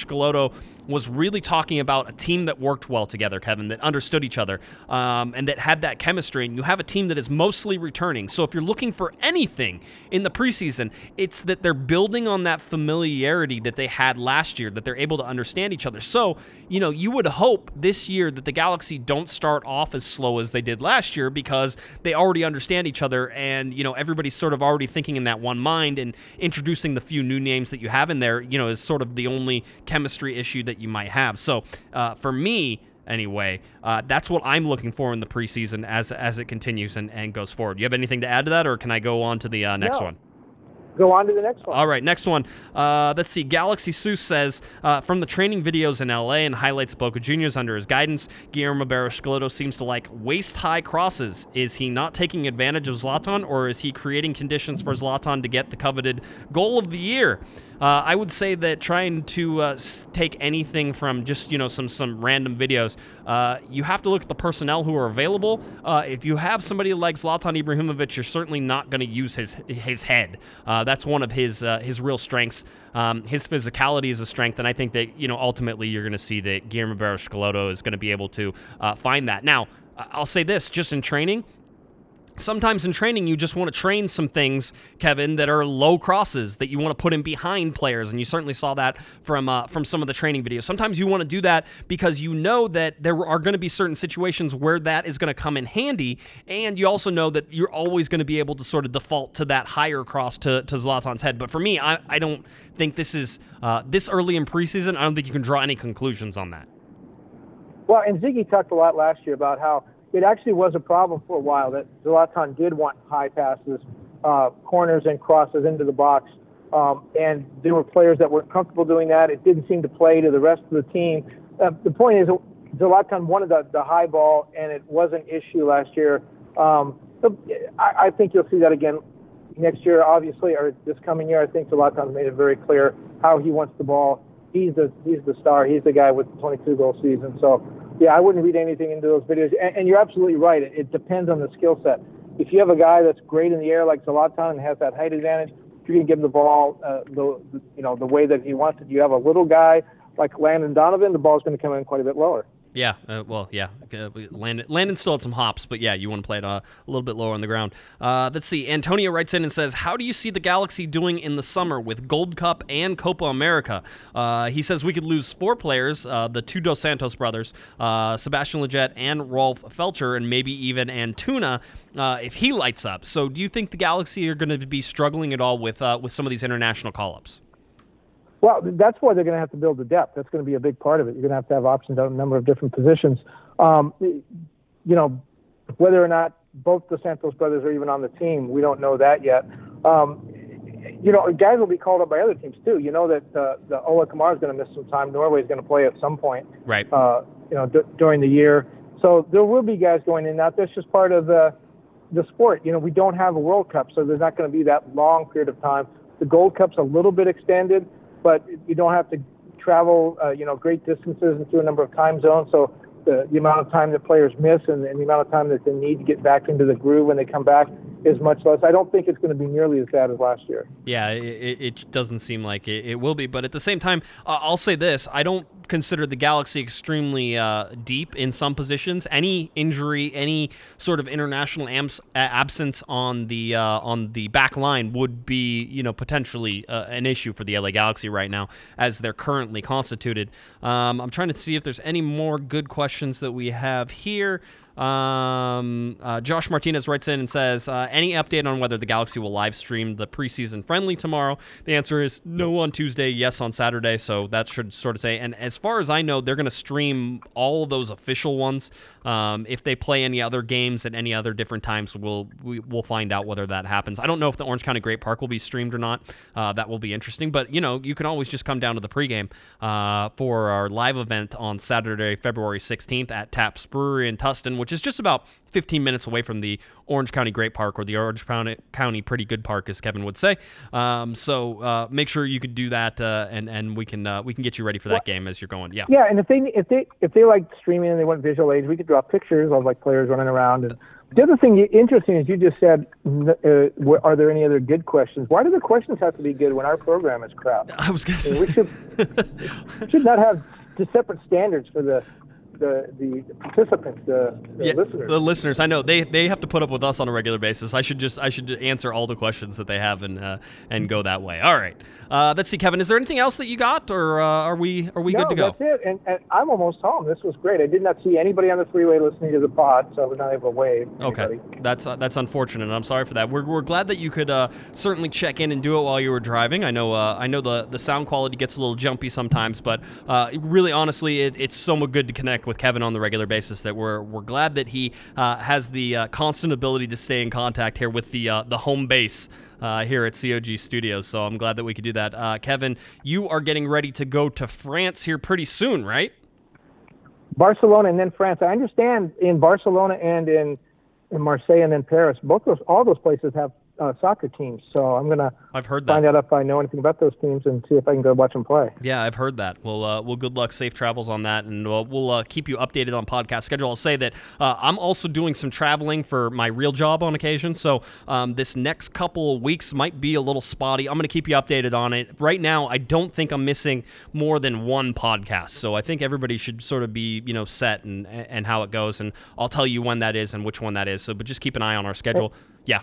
was really talking about a team that worked well together, Kevin, that understood each other, um, and that had that chemistry. And you have a team that is mostly returning. So if you're looking for anything in the preseason, it's that they're building on that familiarity that they had last year, that they're able to understand each other. So, you know, you would hope this year that the Galaxy don't start off as slow as they did last year because they already understand each other and, you know, everybody's sort of already thinking in that one mind and introducing the few new names that you have in there, you know, is sort of the only chemistry issue that you might have. So uh, for me, anyway, uh, that's what I'm looking for in the preseason as as it continues and, and goes forward. You have anything to add to that, or can I go on to the uh, next no. one? Go on to the next one. All right, next one. Uh, let's see. Galaxy Seuss says uh, from the training videos in LA and highlights Boca Juniors under his guidance, Guillermo Barros seems to like waist high crosses. Is he not taking advantage of Zlatan, or is he creating conditions for Zlatan to get the coveted goal of the year? Uh, I would say that trying to uh, take anything from just you know some some random videos, uh, you have to look at the personnel who are available. Uh, if you have somebody like Zlatan Ibrahimovic, you're certainly not going to use his his head. Uh, that's one of his uh, his real strengths. Um, his physicality is a strength, and I think that you know ultimately you're going to see that Guillermo Barros is going to be able to find that. Now, I'll say this: just in training, sometimes in training you just want to train some things kevin that are low crosses that you want to put in behind players and you certainly saw that from uh, from some of the training videos. Sometimes you want to do that because you know that there are going to be certain situations where that is going to come in handy and you also know that you're always going to be able to sort of default to that higher cross to, to zlatan's head. But for me i, I don't think this is uh, this early in preseason i don't think you can draw any conclusions on that. Well and Sigi talked a lot last year about how it actually was a problem for a while that Zlatan did want high passes, uh, corners and crosses into the box. Um, and there were players that weren't comfortable doing that. It didn't seem to play to the rest of the team. Uh, the point is, Zlatan wanted the, the high ball, and it was an issue last year. Um, so I, I think you'll see that again next year, obviously, or this coming year. I think Zlatan's made it very clear how he wants the ball. He's the he's the star. He's the guy with the 22 goal season. So yeah, I wouldn't read anything into those videos. And, and you're absolutely right. It, it depends on the skill set. If you have a guy that's great in the air like Zlatan and has that height advantage, you can give him the ball uh, the, the you know the way that he wants it. You have a little guy like Landon Donovan, the ball's going to come in quite a bit lower. Yeah, uh, well, yeah. Uh, Landon, Landon still had some hops, but yeah, you want to play it uh, a little bit lower on the ground. Uh, let's see. Antonio writes in and says, "How do you see the Galaxy doing in the summer with Gold Cup and Copa America?" Uh, he says we could lose four players: uh, the two Dos Santos brothers, Sebastian Lletget and Rolf Feltscher, and maybe even Antuna if he lights up. So, do you think the Galaxy are going to be struggling at all with with some of these international call-ups? Well, that's why they're going to have to build the depth. That's going to be a big part of it. You're going to have to have options on a number of different positions. Um, you know, whether or not both the Santos brothers are even on the team, we don't know that yet. Um, you know, guys will be called up by other teams too. You know that uh, the Ola Kamara is going to miss some time. Norway is going to play at some point. Right. Uh, you know, d- during the year. So there will be guys going in and out. That's just part of the the sport. You know, we don't have a World Cup, so there's not going to be that long period of time. The Gold Cup's a little bit extended, but you don't have to travel, uh, you know, great distances and through a number of time zones. So the, the amount of time that players miss and, and the amount of time that they need to get back into the groove when they come back is much less. I don't think it's going to be nearly as bad as last year. Yeah, it, it doesn't seem like it, it, will be. But at the same time, uh, I'll say this: I don't consider the Galaxy extremely uh, deep in some positions. Any injury, any sort of international abs- absence on the uh, on the back line would be, you know, potentially uh, an issue for the LA Galaxy right now as they're currently constituted. Um, I'm trying to see if there's any more good questions that we have here. Um, uh, Josh Martinez writes in and says, uh, "Any update on whether the Galaxy will live stream the preseason friendly tomorrow?" The answer is no on Tuesday, yes on Saturday. So that should sort of say. And as far as I know, they're going to stream all of those official ones. Um, if they play any other games at any other different times, we'll we, will we will find out whether that happens. I don't know if the Orange County Great Park will be streamed or not. Uh, that will be interesting. But you know, you can always just come down to the pregame uh, for our live event on Saturday, February 16th at Taps Brewery in Tustin, which is just about 15 minutes away from the Orange County Great Park or the Orange County Pretty Good Park, as Kevin would say. Um, so uh, make sure you can do that, uh, and and we can uh, we can get you ready for that well, game as you're going. Yeah. Yeah, and if they if they if they like streaming and they want visual aids, we could draw pictures of like players running around. And the other thing interesting is you just said, uh, are there any other good questions? Why do the questions have to be good when our program is crap? I was going to say we should should not have separate standards for the the, the participants, the, the yeah, listeners. The listeners, I know they, they have to put up with us on a regular basis. I should just I should answer all the questions that they have and uh, and go that way. All right, uh, let's see, Kevin. Is there anything else that you got, or uh, are we are we no, good to go? No, that's it. And, and, I'm almost home. This was great. I did not see anybody on the freeway listening to the pod, so I was not able to wave. Okay, that's uh, that's unfortunate. I'm sorry for that. We're, we're glad that you could uh, certainly check in and do it while you were driving. I know uh, I know the the sound quality gets a little jumpy sometimes, but really honestly, it, it's so good to connect with Kevin on the regular basis that we're we're glad that he uh, has the uh, constant ability to stay in contact here with the uh, the home base. Uh, here at COG Studios, so I'm glad that we could do that. Uh, Kevin, you are getting ready to go to France here pretty soon, right? Barcelona and then France. I understand in Barcelona and in in Marseille and in Paris, both those all those places have uh, soccer teams. So I'm gonna I've heard that. find out if I know anything about those teams and see if I can go watch them play. Yeah, I've heard that. Well, uh, well, good luck, safe travels on that, and we'll, we'll uh, keep you updated on podcast schedule. I'll say that uh, I'm also doing some traveling for my real job on occasion, so um, this next couple of weeks might be a little spotty. I'm going to keep you updated on it. Right now, I don't think I'm missing more than one podcast, so I think everybody should sort of be you know set and and how it goes, and I'll tell you when that is and which one that is. So, but just keep an eye on our schedule. Yeah.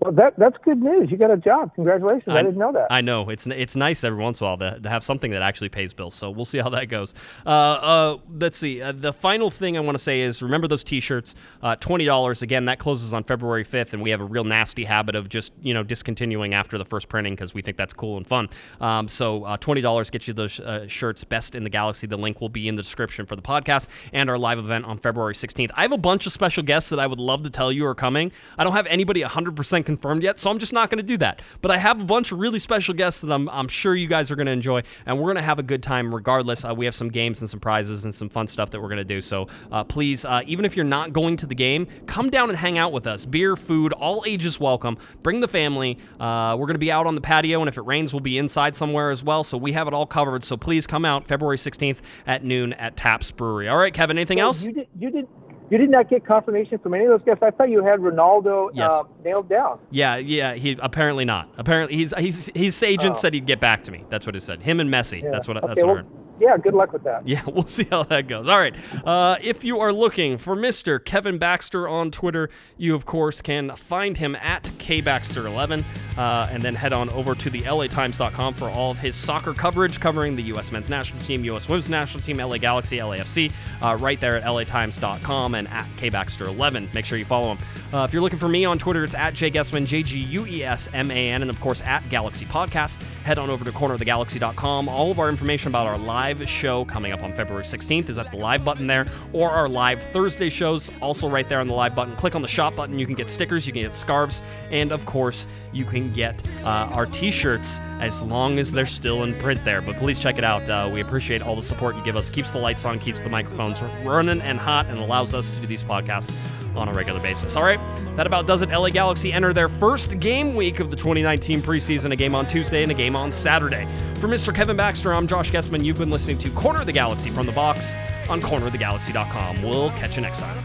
Well, that that's good news. You got a job. Congratulations. I, I, didn't know that. I know it's it's nice every once in a while to, to have something that actually pays bills. So we'll see how that goes. Uh, uh, let's see. Uh, the final thing I want to say is remember those T-shirts. Uh, Twenty dollars again. That closes on February fifth, and we have a real nasty habit of just you know discontinuing after the first printing because we think that's cool and fun. Um, so uh, twenty dollars gets you those uh, shirts. Best in the galaxy. The link will be in the description for the podcast and our live event on February sixteenth. I have a bunch of special guests that I would love to tell you are coming. I don't have anybody hundred percent confirmed yet, so I'm just not going to do that. But I have a bunch of really special guests that I'm, I'm sure you guys are going to enjoy, and we're going to have a good time regardless. Uh, we have some games and some prizes and some fun stuff that we're going to do. So uh, please, uh, even if you're not going to the game, come down and hang out with us. Beer, food, all ages welcome. Bring the family. Uh, we're going to be out on the patio, and if it rains, we'll be inside somewhere as well. So we have it all covered. So please come out February 16th at noon at Taps Brewery. All right, Kevin, anything else? You did, you did you did not get confirmation from any of those guys. I thought you had Ronaldo yes. uh, nailed down. Yeah, yeah. He apparently not. Apparently, he's he's his agent oh. said he'd get back to me. That's what he said. Him and Messi. Yeah. That's what. Okay, that's what well, I heard. Yeah, good luck with that. Yeah, (laughs) we'll see how that goes. All right. Uh, if you are looking for Mr. Kevin Baxter on Twitter, you, of course, can find him at kbaxter11 uh, and then head on over to the latimes.com for all of his soccer coverage covering the U.S. men's national team, U.S. women's national team, LA Galaxy, LAFC, uh, right there at latimes.com and at kbaxter11. Make sure you follow him. Uh, if you're looking for me on Twitter, it's at jguesman, J G U E S M A N, and of course at Galaxy Podcast. Head on over to cornerofthegalaxy.com. All of our information about our live show coming up on February 16th is at the live button there, or our live Thursday shows, also right there on the live button. Click on the shop button. You can get stickers, you can get scarves, and of course, you can get uh, our t shirts as long as they're still in print there. But please check it out. Uh, we appreciate all the support you give us. Keeps the lights on, keeps the microphones running and hot, and allows us to do these podcasts on a regular basis. All right, that about does it. LA Galaxy enter their first game week of the 2019 preseason, a game on Tuesday and a game on Saturday. For Mr. Kevin Baxter, I'm Josh Guesman. You've been listening to Corner of the Galaxy from the box on cornerofthegalaxy.com. We'll catch you next time.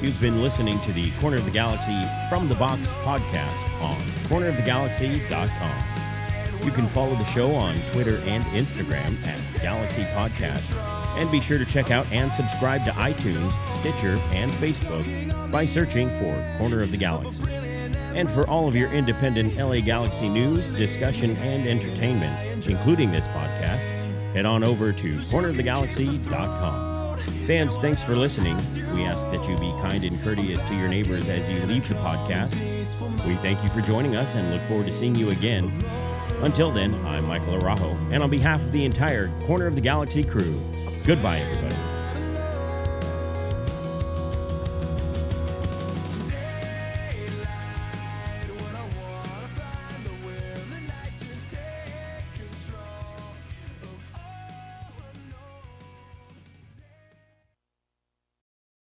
You've been listening to the Corner of the Galaxy from the Box podcast on cornerofthegalaxy.com. You can follow the show on Twitter and Instagram at Galaxy Podcast. And be sure to check out and subscribe to iTunes, Stitcher, and Facebook by searching for Corner of the Galaxy. And for all of your independent LA Galaxy news, discussion, and entertainment, including this podcast, head on over to cornerofthegalaxy.com. Fans, thanks for listening. We ask that you be kind and courteous to your neighbors as you leave the podcast. We thank you for joining us and look forward to seeing you again. Until then, I'm Michael Arajo, and on behalf of the entire Corner of the Galaxy crew, goodbye, everybody.